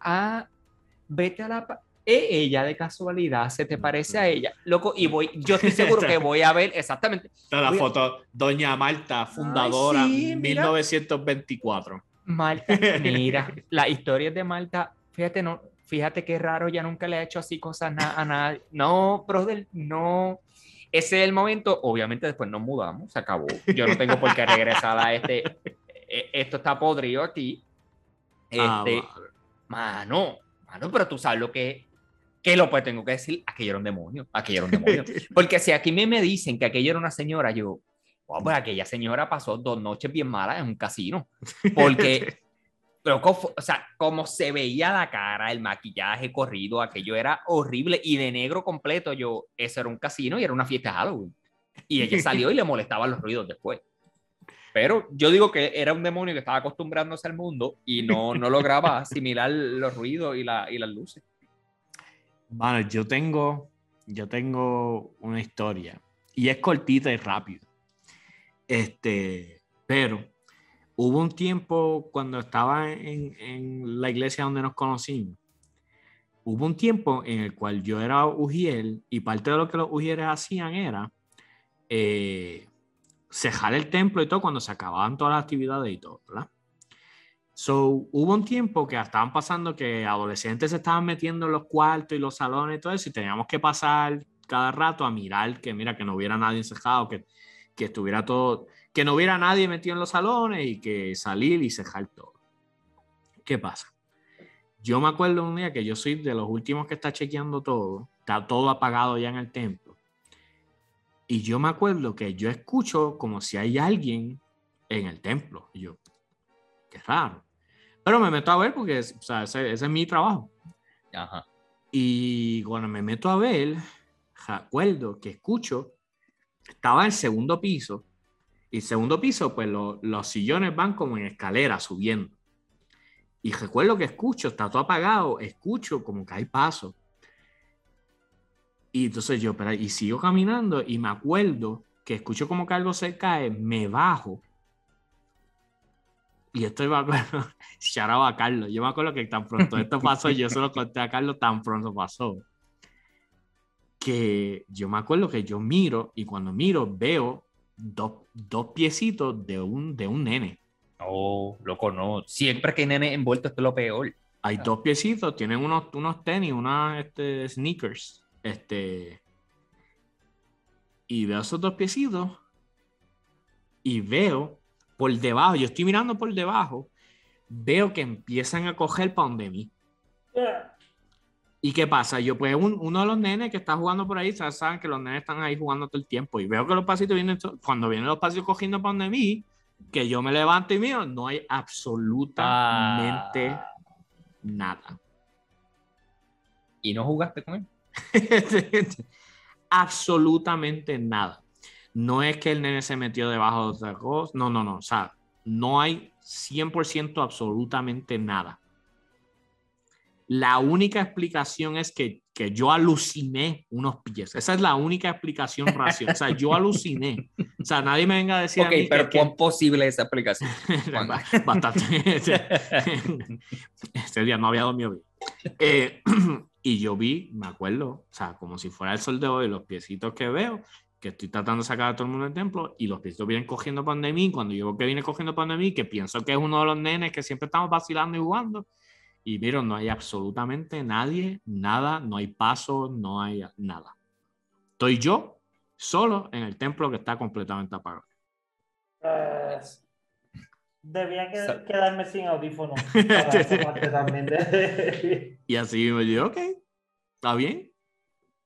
Ah, (laughs) vete a la... ella de casualidad, ¿se te parece a ella? Loco, y voy, yo estoy (laughs) seguro que voy a ver exactamente. Está la Voy a- foto, Doña Marta, fundadora, sí, mira. 1924. Malta, (laughs) mira, las historias de Malta, fíjate, no, fíjate qué raro, ya nunca le ha hecho así cosas na- a nadie. No, brother, no. Ese es el momento, obviamente después nos mudamos, se acabó. Yo no tengo por qué regresar a este. eh, Esto está podrido aquí. Ah, Este. Mano, mano, pero tú sabes lo que que lo pues tengo que decir, aquello era un demonio, aquello era un demonio. (laughs) Porque si aquí me, me dicen que aquello era una señora, yo, wow, pues aquella señora pasó dos noches bien malas en un casino. Porque, (laughs) pero, o sea, como se veía la cara, el maquillaje corrido, aquello era horrible y de negro completo, yo, eso era un casino y era una fiesta de Halloween. Y ella salió y le molestaban los ruidos después. Pero yo digo que era un demonio que estaba acostumbrándose al mundo y no, no lograba asimilar los ruidos y, la, y las luces. Bueno, yo tengo, yo tengo una historia y es cortita y rápida. Este, pero hubo un tiempo cuando estaba en, en la iglesia donde nos conocimos, hubo un tiempo en el cual yo era ujiel y parte de lo que los ujieres hacían era eh, cejar el templo y todo cuando se acababan todas las actividades y todo, ¿verdad? So, hubo un tiempo que estaban pasando que adolescentes se estaban metiendo en los cuartos y los salones y todo eso, y teníamos que pasar cada rato a mirar que, mira, que no hubiera nadie encejado, que, que estuviera todo, que no hubiera nadie metido en los salones y que salir y cejar todo. ¿Qué pasa? Yo me acuerdo un día que yo soy de los últimos que está chequeando todo, está todo apagado ya en el templo. Y yo me acuerdo que yo escucho como si hay alguien en el templo. Y yo, qué raro. Pero me meto a ver porque o sea, ese, ese, es mi trabajo. Ajá. Y cuando me meto a ver, recuerdo que escucho, estaba en el segundo piso. Y el segundo piso, pues lo, los sillones van como en escalera subiendo. Y recuerdo que escucho, está todo apagado, escucho como que hay pasos. Y entonces yo, pero, y sigo caminando y me acuerdo que escucho como que algo se cae, me bajo y estoy me acuerdo, (laughs) shout a Carlos, yo me acuerdo que tan pronto esto pasó, yo se lo conté a Carlos, tan pronto pasó, que yo me acuerdo que yo miro y cuando miro veo dos, dos piecitos de un, de un nene. Oh, loco, no, siempre que hay nene envuelto esto es lo peor. Hay dos piecitos, tienen unos, unos tenis, unas este, sneakers, este, y veo esos dos piecitos y veo por debajo, yo estoy mirando por debajo, veo que empiezan a coger para donde mí. ¿Y qué pasa? Yo, pues, uno de los nenes que está jugando por ahí, saben que los nenes están ahí jugando todo el tiempo. Y veo que los pasitos vienen, cuando vienen los pasitos cogiendo para donde mí, que yo me levanto y miro, no hay absolutamente ah. nada. ¿Y no jugaste con él? (laughs) absolutamente nada. No es que el nene se metió debajo de otra cosa. No, no, no. O sea, no hay 100% absolutamente nada. La única explicación es que, que, yo aluciné unos pies. Esa es la única explicación racional. O sea, yo aluciné. O sea, nadie me venga a decir. Ok, pero ¿cuán posible es esa explicación? (laughs) Bastante. (laughs) Ese día no había dormido bien. Eh, (clears throat) y yo vi, me acuerdo, o sea, como si fuera el sol de hoy, los piecitos que veo, que estoy tratando de sacar a todo el mundo del templo y los piecitos vienen cogiendo pan de mí. Cuando yo veo que viene cogiendo pan de mí, que pienso que es uno de los nenes que siempre estamos vacilando y jugando. Y miro, no hay absolutamente nadie, nada, no hay paso, no hay nada. Estoy yo solo en el templo que está completamente apagado. Uh, debía quedarme sin audífonos. (laughs) (laughs) y así me digo, ok, está bien,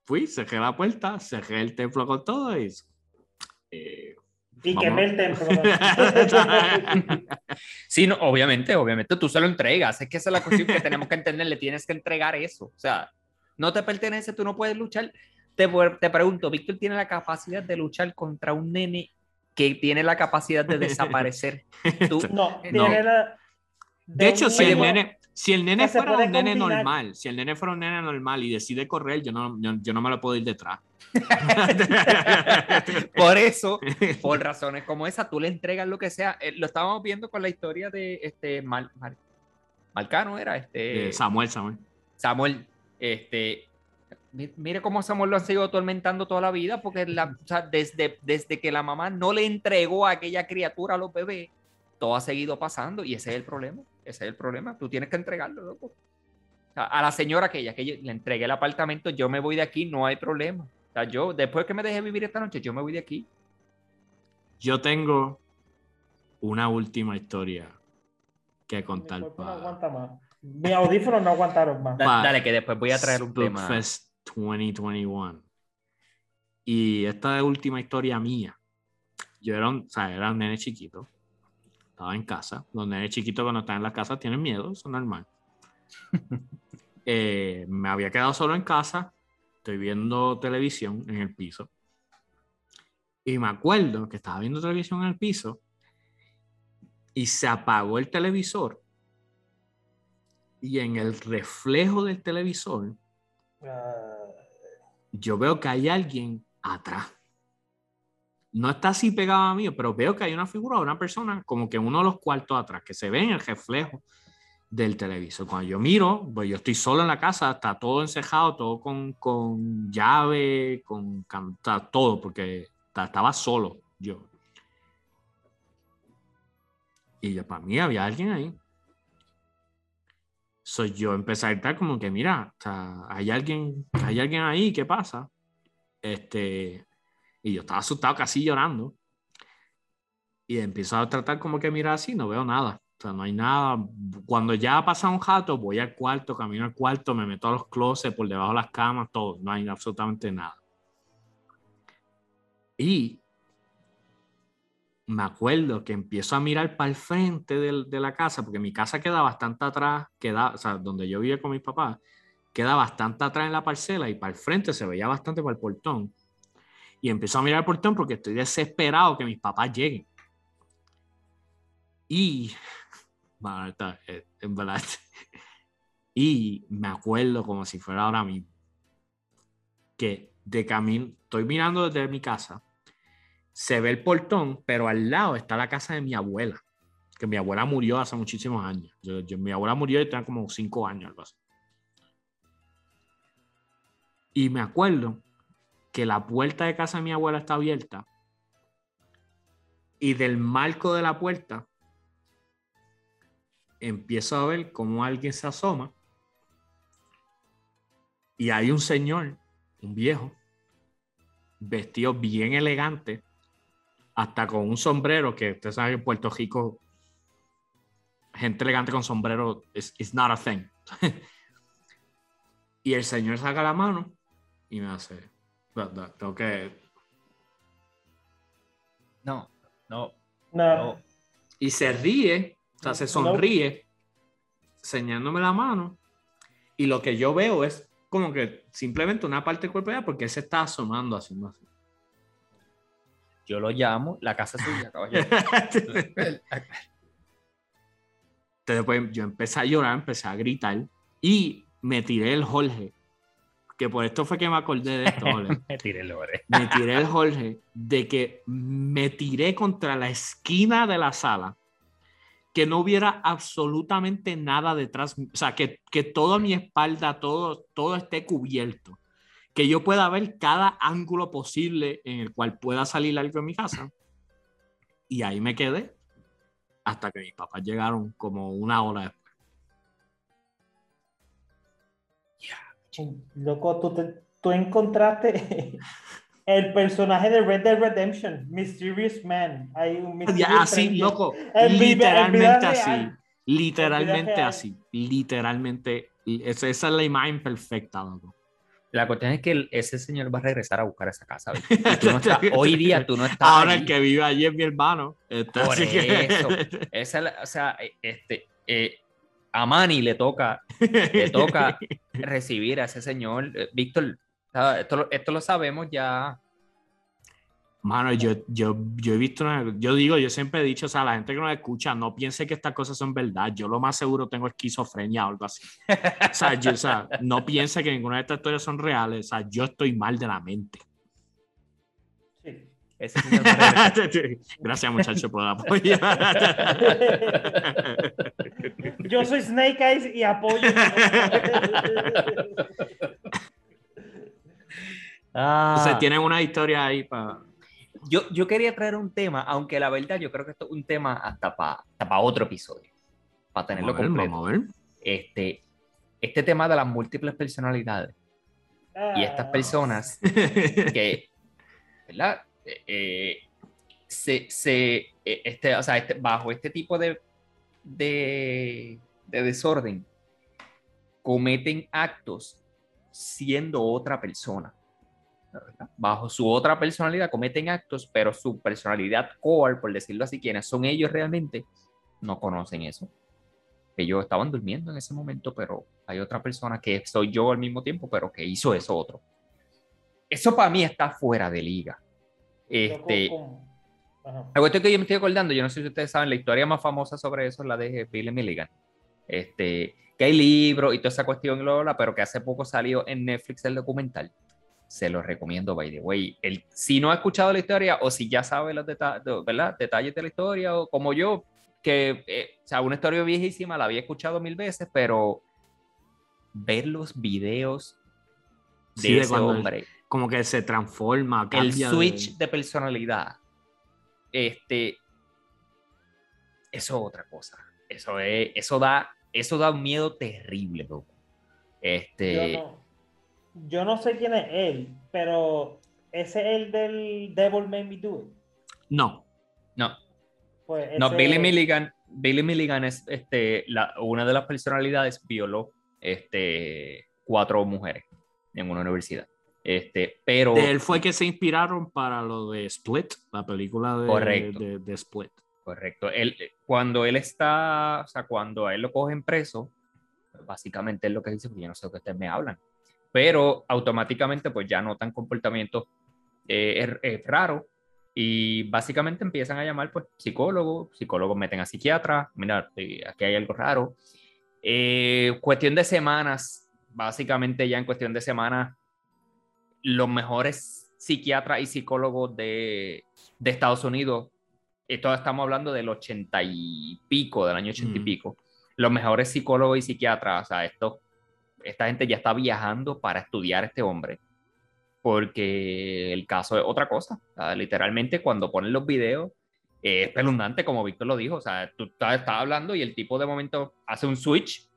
fui, cerré la puerta, cerré el templo con todo y... Eh, y quemé el templo. (laughs) sí, no, obviamente, obviamente tú se lo entregas. Es que esa es la cuestión que tenemos que entender. Le tienes que entregar eso. O sea, no te pertenece, tú no puedes luchar. Te, te pregunto, ¿Víctor tiene la capacidad de luchar contra un nene que tiene la capacidad de desaparecer? ¿Tú? (laughs) No, tiene la... De, de hecho, si el nene, si el nene fuera un nene normal, si el nene fuera un nene normal y decide correr, yo no, yo, no me lo puedo ir detrás. (laughs) por eso, (laughs) por razones como esa, tú le entregas lo que sea. Eh, lo estábamos viendo con la historia de este Mal, Malcano, era este. Samuel, Samuel. Samuel, este. Mire cómo Samuel lo han seguido atormentando toda la vida, porque la, desde, desde que la mamá no le entregó a aquella criatura a los bebés, todo ha seguido pasando y ese es el problema. Ese es el problema. Tú tienes que entregarlo, loco. a la señora aquella que le entregué el apartamento, yo me voy de aquí, no hay problema. O sea, yo, después que me deje vivir esta noche, yo me voy de aquí. Yo tengo una última historia que contar. Mi, no aguanta más. Mis audífonos no aguantaron más. dale, que después voy a traer un tema. Fest 2021. Y esta última historia mía. Yo era un, o sea, era un nene chiquito estaba en casa. Los nenes chiquitos cuando están en la casa tienen miedo, eso es normal. (laughs) Eh, me había quedado solo en casa, estoy viendo televisión en el piso. Y me acuerdo que estaba viendo televisión en el piso y se apagó el televisor. Y en el reflejo del televisor, yo veo que hay alguien atrás. No está así pegado a mí, pero veo que hay una figura de una persona como que uno de los cuartos atrás, que se ve en el reflejo del televisor. Cuando yo miro, pues yo estoy solo en la casa, está todo encejado, todo con, con llave, con está todo, porque estaba solo yo. Y ya para mí había alguien ahí. Soy yo empecé a gritar como que, mira, hay alguien, hay alguien ahí, ¿qué pasa? Este, y yo estaba asustado, casi llorando. Y empiezo a tratar como que mirar así, no veo nada. O sea, no hay nada. Cuando ya ha pasado un jato, voy al cuarto, camino al cuarto, me meto a los closets, por debajo de las camas, todo. No hay absolutamente nada. Y me acuerdo que empiezo a mirar para el frente de, de, la casa, porque mi casa queda bastante atrás, queda, o sea, donde yo vivía con mis papás, queda bastante atrás en la parcela y para el frente se veía bastante para el portón. Y empiezo a mirar el portón porque estoy desesperado que mis papás lleguen. Y, eh, en verdad, (laughs) y me acuerdo como si fuera ahora mismo, que de camino, estoy mirando desde mi casa, se ve el portón, pero al lado está la casa de mi abuela, que mi abuela murió hace muchísimos años. Yo, mi abuela murió y tenía como cinco años, algo así. Y me acuerdo que la puerta de casa de mi abuela está abierta y del marco de la puerta empiezo a ver cómo alguien se asoma y hay un señor, un viejo, vestido bien elegante, hasta con un sombrero que usted sabe que en Puerto Rico gente elegante con sombrero is not a thing. (laughs) y el señor saca la mano y me hace tengo que. No, no, no. Y se ríe, o sea, se sonríe, señándome la mano. Y lo que yo veo es como que simplemente una parte del cuerpo ya porque él se está asomando haciendo así. Yo lo llamo la casa suya, caballero. (laughs) Entonces, pues, yo empecé a llorar, empecé a gritar y me tiré el Jorge que por esto fue que me acordé de esto, (laughs) me tiré el Jorge. me tiré el Jorge de que me tiré contra la esquina de la sala, que no hubiera absolutamente nada detrás, o sea, que, que toda mi espalda, todo, todo esté cubierto, que yo pueda ver cada ángulo posible en el cual pueda salir algo en mi casa. Y ahí me quedé hasta que mis papás llegaron como una hora después. Loco, tú, tú encontraste (laughs) el personaje de Red Dead Redemption, Mysterious Man. Hay un así, loco. literalmente así. Literalmente así. Literalmente. Esa, es la imagen perfecta, loco. La cuestión es que ese señor va a regresar a buscar esa casa. (laughs) hoy día tú no estás. Ahora el que vive allí es mi hermano. Por eso. (laughs) Esa, o sea, este, eh, a Manny le toca, le toca (laughs) recibir a ese señor. Eh, Víctor, esto, esto lo sabemos ya. Mano, yo, yo, yo he visto, yo digo, yo siempre he dicho, o sea, la gente que nos escucha, no piense que estas cosas son verdad. Yo lo más seguro tengo esquizofrenia o algo así. O sea, yo, o sea, no piense que ninguna de estas historias son reales. O sea, yo estoy mal de la mente. (laughs) Gracias, muchachos, por el apoyo. Yo soy Snake Eyes y apoyo. Ah. tienen una historia ahí para. Yo, yo quería traer un tema, aunque la verdad yo creo que esto es un tema hasta para otro episodio, para tenerlo completo. Este, este tema de las múltiples personalidades y estas ah. personas (laughs) que, ¿verdad? Eh, se, se eh, este, o sea, este, bajo este tipo de, de, desorden, cometen actos siendo otra persona. Bajo su otra personalidad cometen actos, pero su personalidad core, por decirlo así, quienes son ellos realmente, no conocen eso. Ellos estaban durmiendo en ese momento, pero hay otra persona que soy yo al mismo tiempo, pero que hizo eso otro. Eso para mí está fuera de liga. Este, la cuestión que yo me estoy acordando, yo no sé si ustedes saben, la historia más famosa sobre eso es la de Billy Milligan. Este, que hay libros y toda esa cuestión, pero que hace poco salió en Netflix el documental se los recomiendo, by the way. El, si no ha escuchado la historia o si ya sabe los detalles, ¿verdad? detalles de la historia, o como yo, que, eh, o sea, una historia viejísima, la había escuchado mil veces, pero ver los videos de Sí, ese hombre, Como que se transforma. el de- switch de... personalidad, este, eso es otra cosa. Eso es, eso da, eso da un miedo terrible, loco. Este, Yo no, yo no sé quién es él, pero ese es el del Devil Made Me Do It. No. no, Pues No, Billy Milligan, Billy Milligan es este, la, una de las personalidades violó este, cuatro mujeres en una universidad. Este, pero De él fue que se inspiraron para lo de Split, la película de, Correcto. de, de Split. correcto. Él, cuando él está, o sea, cuando a él lo cogen preso, básicamente es lo que dice, porque yo no sé lo que ustedes me hablan. Pero automáticamente, pues ya notan comportamientos eh, er- eh, raros y básicamente empiezan a llamar, pues, psicólogos, psicólogos meten a psiquiatras, mira, eh, aquí hay algo raro. Eh, cuestión de semanas, básicamente ya en cuestión de semanas, los mejores psiquiatras y psicólogos de, de Estados Unidos, esto estamos hablando del 80 y pico, del año 80 y Mm. pico, los mejores psicólogos y psiquiatras, o sea, esto, esta gente ya está viajando para estudiar a este hombre, porque el caso es otra cosa. O sea, literalmente cuando ponen los videos, es espeluznante, como Víctor lo dijo. O sea, tú estás, hablando y el tipo de momento hace un switch,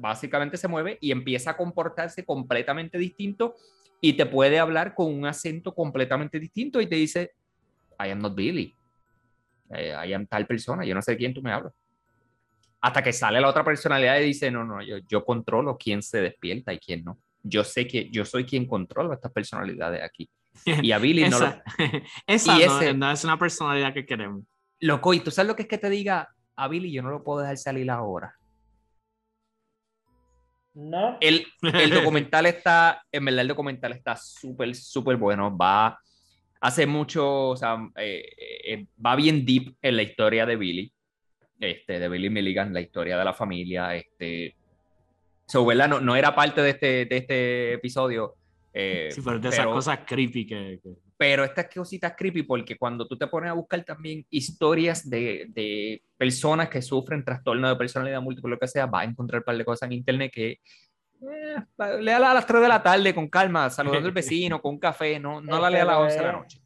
básicamente se mueve y empieza a comportarse completamente distinto y te puede hablar con un acento completamente distinto y te dice, I am not Billy. Eh, I am tal persona, yo no sé de quién tú me hablas. Hasta que sale la otra personalidad y dice, no, no, yo, yo controlo quién se despierta y quién no. Yo sé que yo soy quien controla estas personalidades aquí. Y a Billy no lo, esa (laughs) esa y no, ese- no es una personalidad que queremos. Loco, ¿y tú sabes lo que es que te diga a Billy? Yo no lo puedo dejar salir ahora. No, El, el (laughs) documental está, en verdad, el documental está súper, súper bueno. Va, hace mucho, o sea, eh, eh, va bien deep en la historia de Billy, este, de Billy Milligan, la historia de la familia. Este, so, ¿verdad? No, no era parte de este, de este episodio. eh, Sí, pero de esas pero- cosas creepy que, que- pero estas cositas creepy porque cuando tú te pones a buscar también historias de, de personas que sufren trastorno de personalidad múltiple, lo que sea, vas a encontrar un par de cosas en internet que eh, léala a las 3 de la tarde con calma, saludando al vecino, con un café, no, no la lea a las 11 de la noche.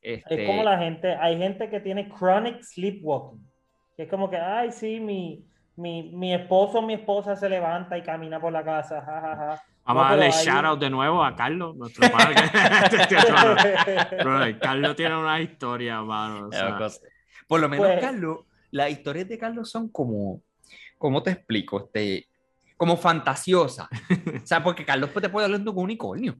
Este, es como la gente, hay gente que tiene chronic sleepwalking. Que es como que, ay, sí, mi, mi, mi esposo o mi esposa se levanta y camina por la casa. Ja, ja, ja. Vamos No, a darle shout out de nuevo a Carlos, nuestro padre. (laughs) Bro, Carlos tiene una historia, mano. o sea. Por lo menos, Pues- Carlos, las historias de Carlos son como, ¿cómo te explico? Este, como fantasiosas. (laughs) o sea, porque Carlos te puede hablar de un unicornio.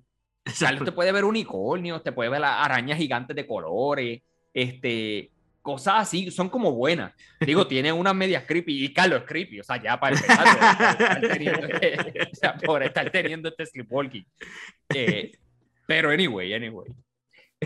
Carlos te puede ver unicornios, te puede ver las arañas gigantes de colores, este, cosas así, son como buenas. Digo, (laughs) tiene unas medias creepy y Carlos es creepy, o sea, ya para empezar, por (laughs) o sea, por estar teniendo este sleepwalking. Eh, pero anyway, anyway.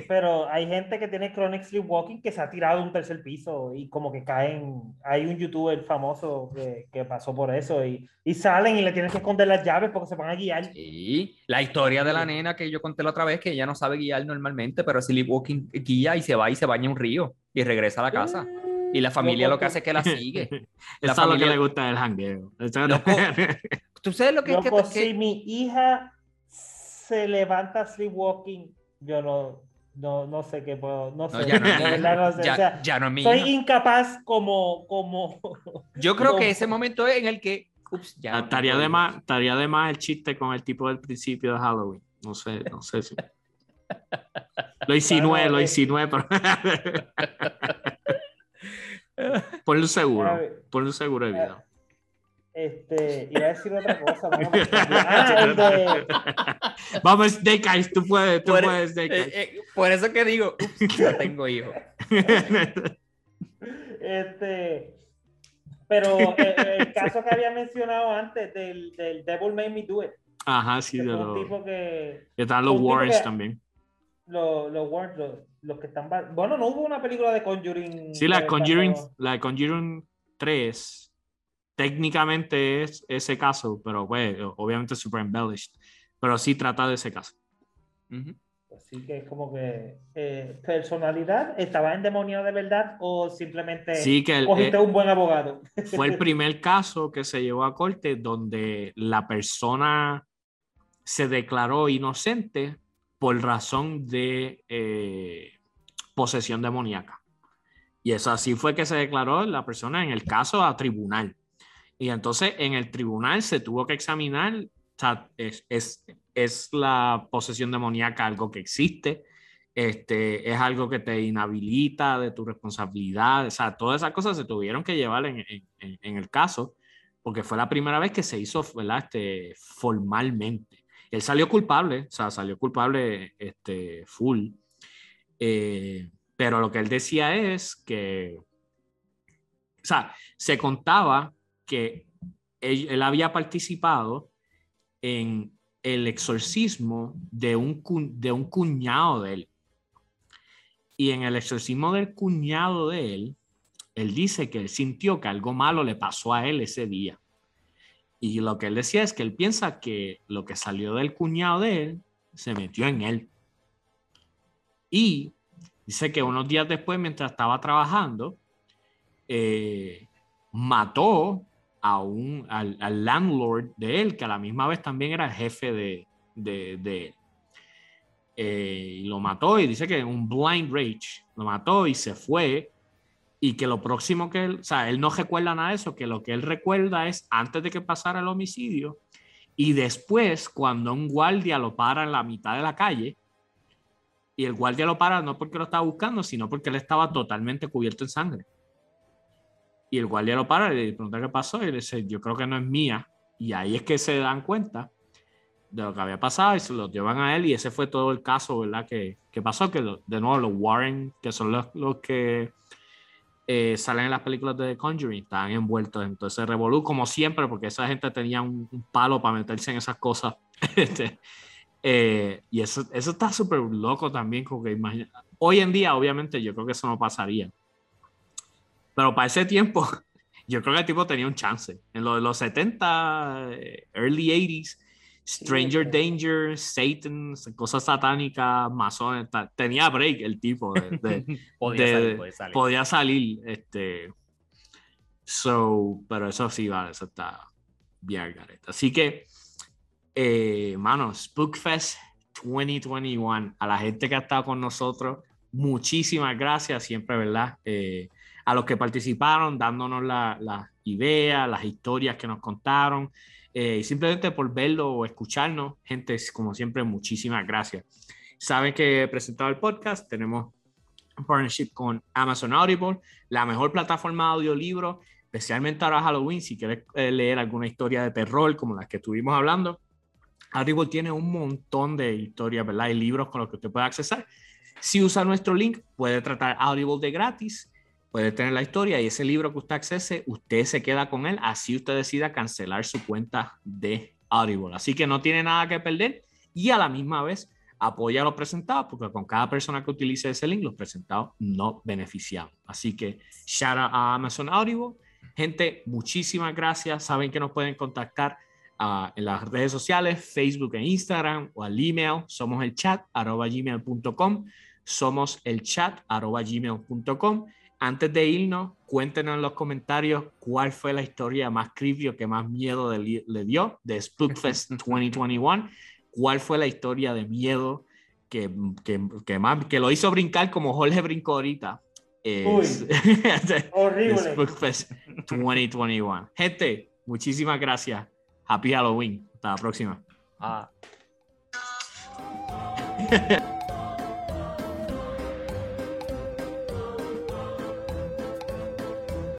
Pero hay gente que tiene chronic sleepwalking que se ha tirado de un tercer piso y como que caen. Hay un youtuber famoso que, que pasó por eso y, y salen y le tienen que esconder las llaves porque se van a guiar. Sí, la historia de la nena que yo conté la otra vez, que ella no sabe guiar normalmente, pero sleepwalking guía y se va y se baña un río y regresa a la casa. Y la familia lo que hace es que la sigue. (laughs) La Eso es lo que familia- le gusta del jangueo. Loco, (laughs) ¿Tú sabes lo que es que, Loco, que- si mi hija se levanta sleepwalking, yo no, no, no sé qué puedo, no sé. No, ya no es mi de hija. verdad no sé, Ya- o sea, ya no es mi soy incapaz como, como, (laughs) Yo creo que ese momento es en el que. Ups, ya. Estaría de, más, estaría de más el chiste con el tipo del principio de Halloween. No sé, no sé si. Lo insinué, lo insinué, pero. (laughs) Ponle un seguro. Ponle un seguro de vida. Este, iba a decir otra cosa. mano. Ah, (laughs) de, (laughs) Vamos, Snake Eyes, tú puedes, tú Por- puedes, Snake Eh, Eyes. eh, por eso que digo, ups, no tengo hijos. este, pero eh, el caso que había mencionado antes del, del Devil Made Me Do It, Ajá, sí, de los. tipo que Que están los Warrens que- también. los, los, Warren- los, los que están. Bueno, no hubo una película de Conjuring. Sí, la Conjuring, la Conjuring 3 técnicamente es ese caso, pero pues, obviamente super embellished. Pero sí trata de ese caso. Así que es como que eh, personalidad, ¿estaba endemoniado de verdad o simplemente sí, que cogiste eh, un buen abogado? (laughs) Fue el primer caso que se llevó a corte donde la persona se declaró inocente por razón de eh, posesión demoníaca. Y eso así fue que se declaró la persona en el caso a tribunal. Y entonces en el tribunal se tuvo que examinar, es, es, es la posesión demoníaca algo que existe, este, es algo que te inhabilita de tu responsabilidad, o sea, todas esas cosas se tuvieron que llevar en, en, en el caso, porque fue la primera vez que se hizo, ¿verdad? Este, formalmente. Él salió culpable, o sea, salió culpable este, full. Eh, pero lo que él decía es que, o sea, se contaba que él, había participado en el exorcismo de un, de un cuñado de él. Y en el exorcismo del cuñado de él, él dice que él sintió que algo malo le pasó a él ese día. Y lo que él decía es que él piensa que lo que salió del cuñado de él se metió en él. Y dice que unos días después, mientras estaba trabajando, eh, mató a un, al, landlord de él, que a la misma vez también era el jefe de, de, él. Eh, y lo mató y dice que un blind rage, lo mató y se fue. Y que lo próximo que él, o sea, él no recuerda nada de eso, que lo que él recuerda es antes de que pasara el homicidio y después cuando un guardia lo para en la mitad de la calle y el guardia lo para no porque lo estaba buscando, sino porque él estaba totalmente cubierto en sangre. Y el guardia lo para le pregunta qué pasó y le dice, yo creo que no es mía. Y ahí es que se dan cuenta de lo que había pasado y se lo llevan a él y ese fue todo el caso, ¿verdad? Que, que pasó, que de nuevo los Warren, que son los, los que eh, salen en las películas de The Conjuring, estaban envueltos en todo ese revolú, como siempre, porque esa gente tenía un, palo para meterse en esas cosas. (laughs) Este, eh, y eso, eso está súper loco también, porque imagina, hoy en día obviamente yo creo que eso no pasaría, pero para ese tiempo, (laughs) yo creo que el tipo tenía un chance. En lo de los 70, eh, early 80s, Stranger Danger, Satan, cosas satánicas, masones, tenía break el tipo de, (laughs) podía, salir, este so, pero eso sí va, eso está bien Así que, eh, mano, Spookfest 2021, a la gente que ha estado con nosotros, muchísimas gracias, siempre, ¿verdad? Eh, a los que participaron, dándonos las la ideas, las historias que nos contaron, eh, y simplemente por verlo o escucharnos, gente, como siempre, muchísimas gracias. Saben que he presentado el podcast, tenemos un partnership con Amazon Audible, la mejor plataforma de audiolibro, especialmente ahora Halloween, si quieres eh, leer alguna historia de terror como las que estuvimos hablando. Audible tiene un montón de historias, ¿verdad? Y libros con los que usted puede accesar. Si usa nuestro link, puede tratar Audible de gratis puede tener la historia y ese libro que usted accese, usted se queda con él, así usted decida cancelar su cuenta de Audible. Así que no tiene nada que perder y a la misma vez apoya a los presentados, porque con cada persona que utilice ese link, los presentados no benefician. Así que shout out a Amazon Audible. Gente, muchísimas gracias. Saben que nos pueden contactar uh, en las redes sociales, Facebook e Instagram o al email. Somos el chat arroba gmail.com. Somos el chat arroba gmail.com antes de irnos, cuéntenos en los comentarios cuál fue la historia más creepy o que más miedo le, dio de Spookfest (laughs) 2021. ¿Cuál fue la historia de miedo que, que, más, que lo hizo brincar como Jorge brincó ahorita? Es, (laughs) horrible. Spookfest 2021. Gente, muchísimas gracias. Happy Halloween. Hasta la próxima. Ah. (laughs)